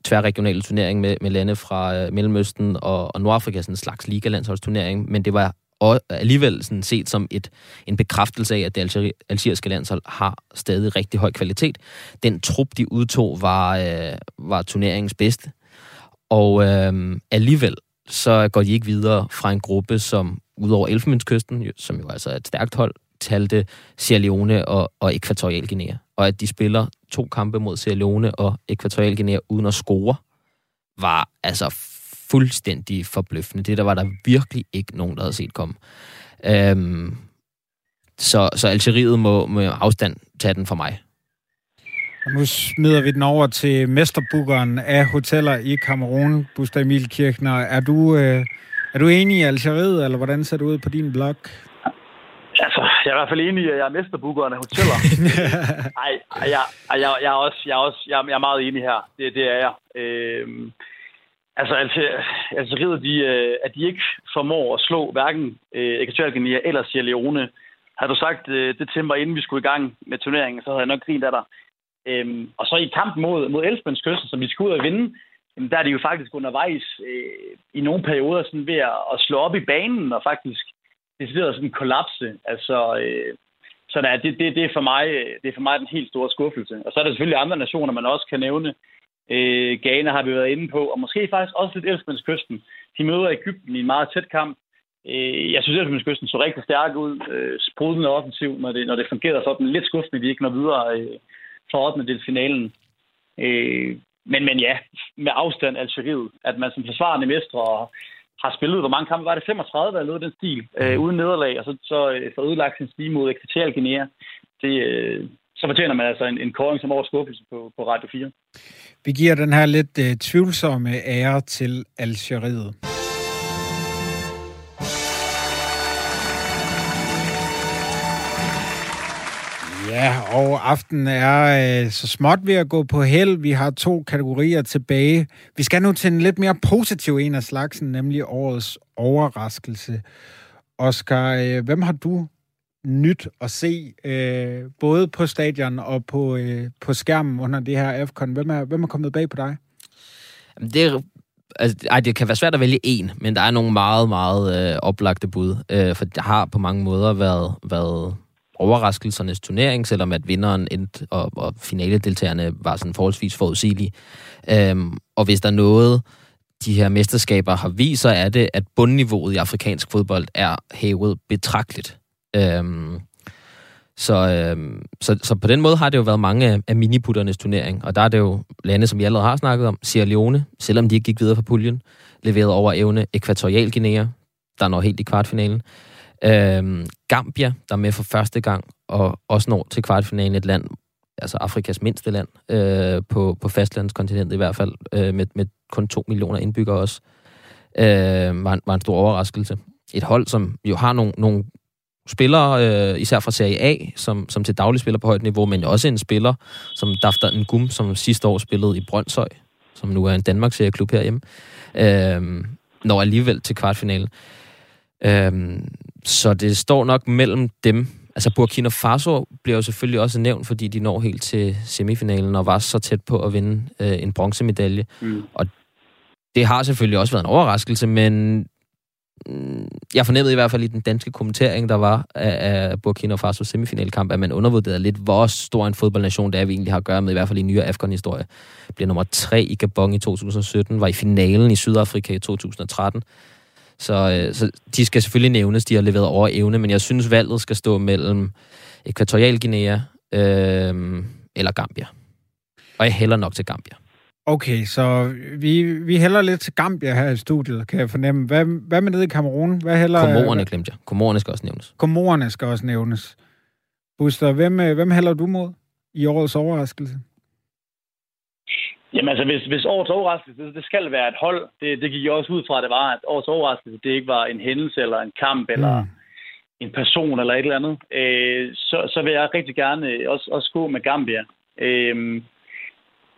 tværregionale turnering med, med lande fra øh, Mellemøsten og, og Nordafrika, sådan en slags ligalandsholdsturnering, men det var og alligevel sådan set som et, en bekræftelse af, at det algeriske landshold har stadig rigtig høj kvalitet. Den trup, de udtog, var, øh, var turneringens bedste. Og øh, alligevel så går de ikke videre fra en gruppe, som udover Elfenbenskysten, som jo altså er et stærkt hold, talte Sierra Leone og, og Ekvatorial Guinea. Og at de spiller to kampe mod Sierra Leone og Ekvatorial Guinea uden at score, var altså fuldstændig forbløffende. Det der var der virkelig ikke nogen, der havde set komme. Øhm, så, så Algeriet må med afstand tage den for mig. Og nu smider vi den over til mesterbookeren af hoteller i Kamerun, Buster Emil Kirchner. Er du, øh, er du enig i Algeriet, eller hvordan ser det ud på din blog? Altså, jeg er i hvert fald enig i, at jeg er mesterbookeren af hoteller. Nej, jeg, jeg, jeg, er også, jeg, er også, jeg, er meget enig her. Det, det er jeg. Øhm, altså, altså, altså Algeriet, de, øh, at de ikke formår at slå hverken øh, Ekvatorial eller Sierra Leone. Har du sagt øh, det til mig, inden vi skulle i gang med turneringen, så havde jeg nok grint af dig. Øhm, og så i kampen mod, mod Elfbenskysten, som vi skulle ud og vinde, jamen, der er de jo faktisk undervejs øh, i nogle perioder sådan ved at, at slå op i banen og faktisk decideret sådan kollapse. Altså, øh, så der, det, det, det, er for mig, øh, det er for mig den helt store skuffelse. Og så er der selvfølgelig andre nationer, man også kan nævne. Øh, Ghana har vi været inde på, og måske faktisk også lidt Elfenbenskysten. De møder Ægypten i en meget tæt kamp. Øh, jeg synes, at Elfenbenskysten så rigtig stærk ud, øh, sprudlende offensiv, når det, når det fungerede sådan. Lidt skuffende, at de ikke når videre øh, for 8. finalen. Øh, men, men ja, med afstand Algeriet, at man som forsvarende mestre og har spillet, hvor mange kampe var det? 35 eller noget den stil, øh, uden nederlag, og så, så øh, så ødelagt sin stige mod Ekvatorial Guinea. Det, øh, så fortjener man altså en, en koring som overskuffelse på, på Radio 4. Vi giver den her lidt øh, tvivlsomme ære til Algeriet. Ja, og aftenen er øh, så småt ved at gå på held. Vi har to kategorier tilbage. Vi skal nu til en lidt mere positiv en af slagsen, nemlig årets overraskelse. Oscar, øh, hvem har du nyt at se, øh, både på stadion og på, øh, på skærmen under det her AFCON? Hvem er, hvem er kommet bag på dig? Jamen, Det er Altså, ej, det kan være svært at vælge en, men der er nogle meget, meget øh, oplagte bud. Øh, for det har på mange måder været, været overraskelsernes turnering, selvom at vinderen endte, og, og finaledeltagerne var sådan forholdsvis forudsigelige. Øhm, og hvis der er noget, de her mesterskaber har vist, så er det, at bundniveauet i afrikansk fodbold er hævet betragteligt. Øhm, så, øhm, så, så på den måde har det jo været mange af, miniputternes turnering, og der er det jo lande, som vi allerede har snakket om, Sierra Leone, selvom de ikke gik videre fra puljen, leveret over evne Ekvatorial Guinea, der når helt i kvartfinalen. Øhm, Gambia, der er med for første gang, og også når til kvartfinalen et land, altså Afrikas mindste land, øh, på, på fastlandskontinentet i hvert fald, øh, med, med kun to millioner indbyggere også, øh, var, en, var en stor overraskelse. Et hold, som jo har nogle, nogle spillere, øh, især fra Serie A, som, som til daglig spiller på højt niveau, men også en spiller, som Daftar Ngum, som sidste år spillede i Brøndshøj, som nu er en Danmarks serieklub herhjemme, øh, når alligevel til kvartfinalen. Øhm, så det står nok mellem dem. Altså Burkina Faso bliver jo selvfølgelig også nævnt, fordi de når helt til semifinalen og var så tæt på at vinde øh, en bronzemedalje. Mm. Og det har selvfølgelig også været en overraskelse, men Mm, jeg fornemmede i hvert fald i den danske kommentering, der var af, af Burkina Faso semifinalkamp, at man undervurderede lidt, hvor stor en fodboldnation det er, vi egentlig har at gøre med, i hvert fald i nyere Afghan-historie. Bliver nummer tre i Gabon i 2017, var i finalen i Sydafrika i 2013. Så, øh, så de skal selvfølgelig nævnes, de har leveret over evne, men jeg synes, valget skal stå mellem Ekvatorial Guinea øh, eller Gambia. Og jeg hælder nok til Gambia. Okay, så vi, vi hælder lidt til Gambia her i studiet, kan jeg fornemme. Hvad, hvad med nede i Kamerun? Hvad hælder, Komorerne glemte jeg. Komorerne skal også nævnes. Komorerne skal også nævnes. Buster, hvem, øh, hvem hælder du mod i årets overraskelse? Jamen altså, hvis, hvis årets overraskelse, det, det skal være et hold. Det, det gik jeg også ud fra, at det var, at årets overraskelse, det ikke var en hændelse eller en kamp eller mm. en person eller et eller andet. Øh, så, så vil jeg rigtig gerne også, også gå med Gambia. Øh,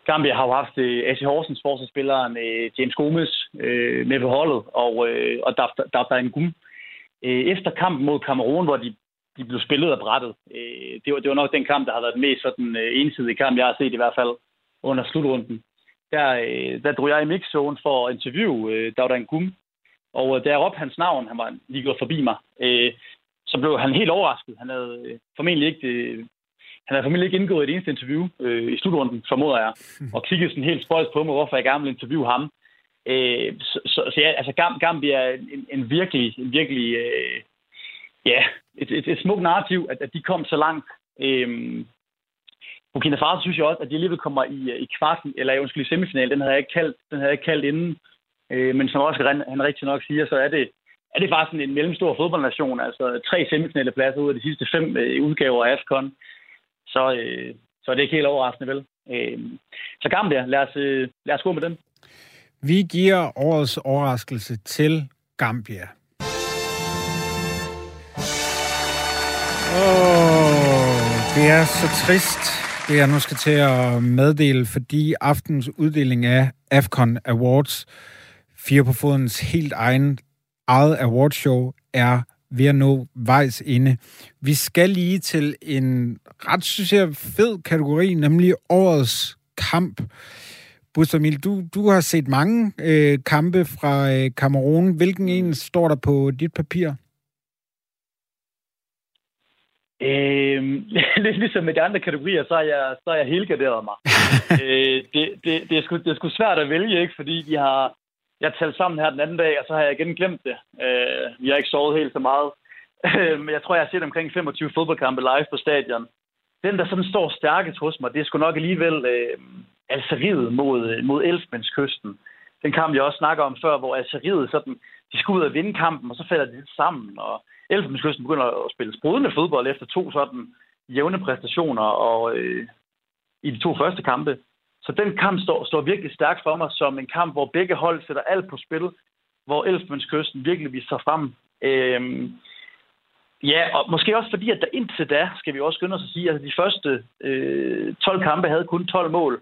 Gambia har jo haft øh, AC Horsens forsvarsspilleren øh, James Gomes øh, med på holdet, og, øh, og der, der, en gum. Øh, efter kampen mod Kamerun, hvor de, de blev spillet af brættet, øh, det, var, det var nok den kamp, der har været den mest sådan, øh, ensidige kamp, jeg har set i hvert fald under slutrunden. Der, øh, der drog jeg i mixzone for at interviewe øh, Gum. Og øh, da jeg råbte hans navn, han var lige gået forbi mig, øh, så blev han helt overrasket. Han havde øh, formentlig ikke øh, han havde formentlig ikke indgået et eneste interview øh, i slutrunden, formoder jeg, og kiggede sådan helt spøjs på mig, hvorfor jeg gerne ville interviewe ham. Øh, så, så, så ja, altså Gambia er en, en virkelig, en virkelig øh, ja, et, et, et smukt narrativ, at, at de kom så langt. Øh, Burkina Faso synes jeg også, at de alligevel kommer i, i kvarten, eller undskyld, i semifinal. Den havde jeg ikke kaldt, den havde jeg ikke kaldt inden. Øh, men som også han, han rigtig nok siger, så er det, er det faktisk en mellemstor fodboldnation. Altså tre semifinale pladser ud af de sidste fem øh, udgaver af AFCON. Så, øh, så er det ikke helt overraskende, vel? Øh, så Gambia, lad os, øh, lad os gå med den. Vi giver årets overraskelse til Gambia. Åh, oh, det er så trist, det jeg nu skal til at meddele, fordi aftens uddeling af AFCON Awards, fire på fodens helt egen eget awardshow, er ved at nå vejs inde. Vi skal lige til en ret, synes jeg, fed kategori, nemlig årets kamp. Bustamil, du, du har set mange øh, kampe fra øh, Kamerun. Hvilken en står der på dit papir? Øh, lidt ligesom med de andre kategorier, så er jeg, så er jeg helgarderet mig. øh, det, det, det, er sgu, det er sgu svært at vælge, ikke? fordi vi har, jeg talte sammen her den anden dag, og så har jeg igen glemt det. Øh, jeg har ikke sovet helt så meget. Øh, men jeg tror, jeg har set omkring 25 fodboldkampe live på stadion. Den, der sådan står stærkest hos mig, det er sgu nok alligevel øh, Algeriet mod, øh, mod Elfmandskysten. Den kamp, jeg også snakker om før, hvor Algeriet sådan, de skulle ud og vinde kampen, og så falder de lidt sammen, og Elfenbenskysten begynder at spille sprudende fodbold efter to sådan jævne præstationer og øh, i de to første kampe. Så den kamp står, står virkelig stærkt for mig som en kamp, hvor begge hold sætter alt på spil, hvor Elfenbenskysten virkelig viser sig frem. Øhm, ja, og måske også fordi, at der indtil da, skal vi også skynde os at sige, at de første øh, 12 kampe havde kun 12 mål.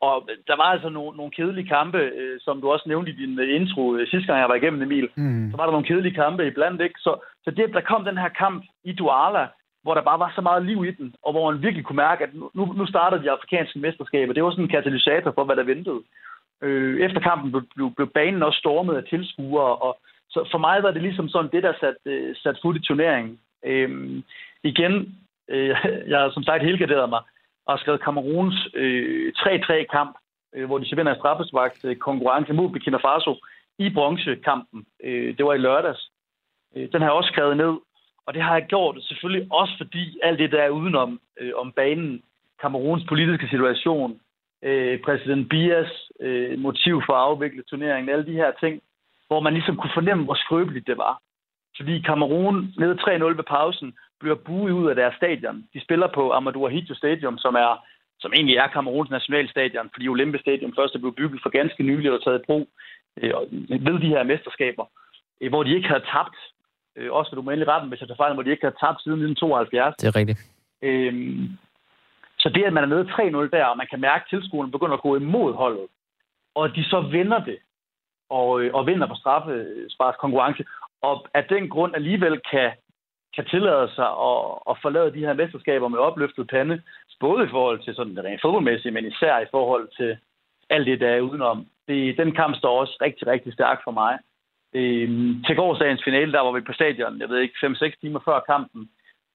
Og der var altså nogle, nogle kedelige kampe, øh, som du også nævnte i din øh, intro øh, sidste gang, jeg var igennem, Emil. Mm. Så var der nogle kedelige kampe iblandt, ikke? Så, så det, der kom den her kamp i Douala, hvor der bare var så meget liv i den, og hvor man virkelig kunne mærke, at nu, nu startede de afrikanske mesterskaber. Det var sådan en katalysator for, hvad der ventede. Øh, efter kampen blev, blev, blev banen også stormet af tilskuere, og så for mig var det ligesom sådan det, der satte øh, sat fod i turneringen. Øh, igen, øh, jeg har som sagt helgarderet mig, og har skrevet Kameruns øh, 3-3-kamp, øh, hvor de så vinder en straffesvagt øh, konkurrence mod Burkina Faso i bronzekampen. Øh, det var i lørdags. Øh, den har jeg også skrevet ned, og det har jeg gjort selvfølgelig også fordi alt det, der er udenom øh, om banen, Kameruns politiske situation, øh, præsident Bias øh, motiv for at afvikle turneringen, alle de her ting, hvor man ligesom kunne fornemme, hvor skrøbeligt det var. Fordi Kamerun nede 3-0 ved pausen bliver buet ud af deres stadion. De spiller på Amadou Ahidjo Stadium, som er som egentlig er Kameruns nationalstadion, fordi Olympe Stadium først er blevet bygget for ganske nylig og taget i brug øh, ved de her mesterskaber, øh, hvor de ikke havde tabt. Øh, også du må endelig retten, hvis jeg tager fejl, hvor de ikke havde tabt siden 1972. Det er rigtigt. Øhm, så det, at man er nede 3-0 der, og man kan mærke, at tilskuerne begynder at gå imod holdet, og de så vinder det, og, øh, og vinder på straffespars konkurrence, og af den grund alligevel kan kan tillade sig at, at forlade de her mesterskaber med opløftet pande, både i forhold til sådan det rent fodboldmæssige, men især i forhold til alt det, der er udenom. Det, den kamp står også rigtig, rigtig stærkt for mig. Øhm, til gårdsdagens finale, der var vi på stadion, jeg ved ikke, 5-6 timer før kampen,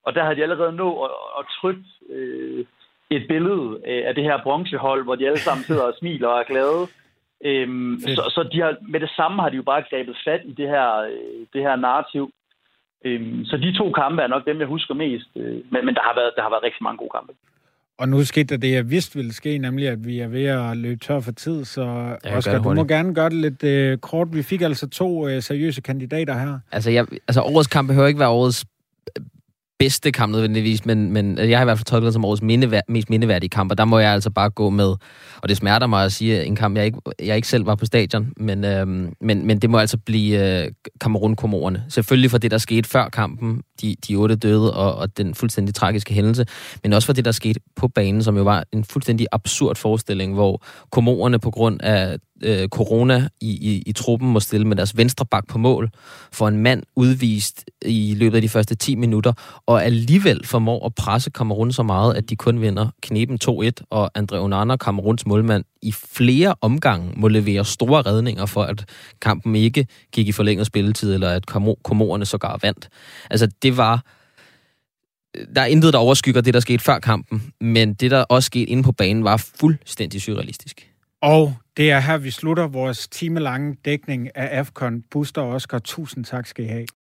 og der havde de allerede nået at, at trykke øh, et billede af det her bronzehold, hvor de alle sammen sidder og smiler og er glade. Øhm, så så de har, med det samme har de jo bare grebet fat i det her, øh, det her narrativ. Øhm, så de to kampe er nok dem, jeg husker mest. Øh, men, men der, har været, der har været rigtig mange gode kampe. Og nu skete der det, jeg vidste ville ske, nemlig at vi er ved at løbe tør for tid, så ja, Oscar, du må gerne gøre det lidt øh, kort. Vi fik altså to øh, seriøse kandidater her. Altså, jeg, altså, årets kamp behøver ikke være årets bedste kamp nødvendigvis, men, men jeg har i hvert fald tolket det som årets mindevær- mest mindeværdige kamp, og der må jeg altså bare gå med, og det smerter mig at sige, en kamp, jeg ikke, jeg ikke selv var på stadion, men, øhm, men, men det må altså blive øh, Kamerun-komorerne. Selvfølgelig for det, der skete før kampen, de, de otte døde, og, og den fuldstændig tragiske hændelse, men også for det, der skete på banen, som jo var en fuldstændig absurd forestilling, hvor komorerne på grund af øh, corona i, i, i truppen må stille med deres venstre bak på mål for en mand udvist i løbet af de første 10 minutter, og alligevel formår at presse Kamerun så meget, at de kun vinder knepen 2-1, og Andre Onana, Kameruns målmand, i flere omgange må levere store redninger for, at kampen ikke gik i forlænget spilletid, eller at komorerne sågar vandt. Altså, det det var øh, der er intet, der overskygger det, der skete før kampen, men det, der også skete inde på banen, var fuldstændig surrealistisk. Og Det er her, vi slutter vores timelange dækning af AFCON. Buster og Oscar, tusind tak skal I have.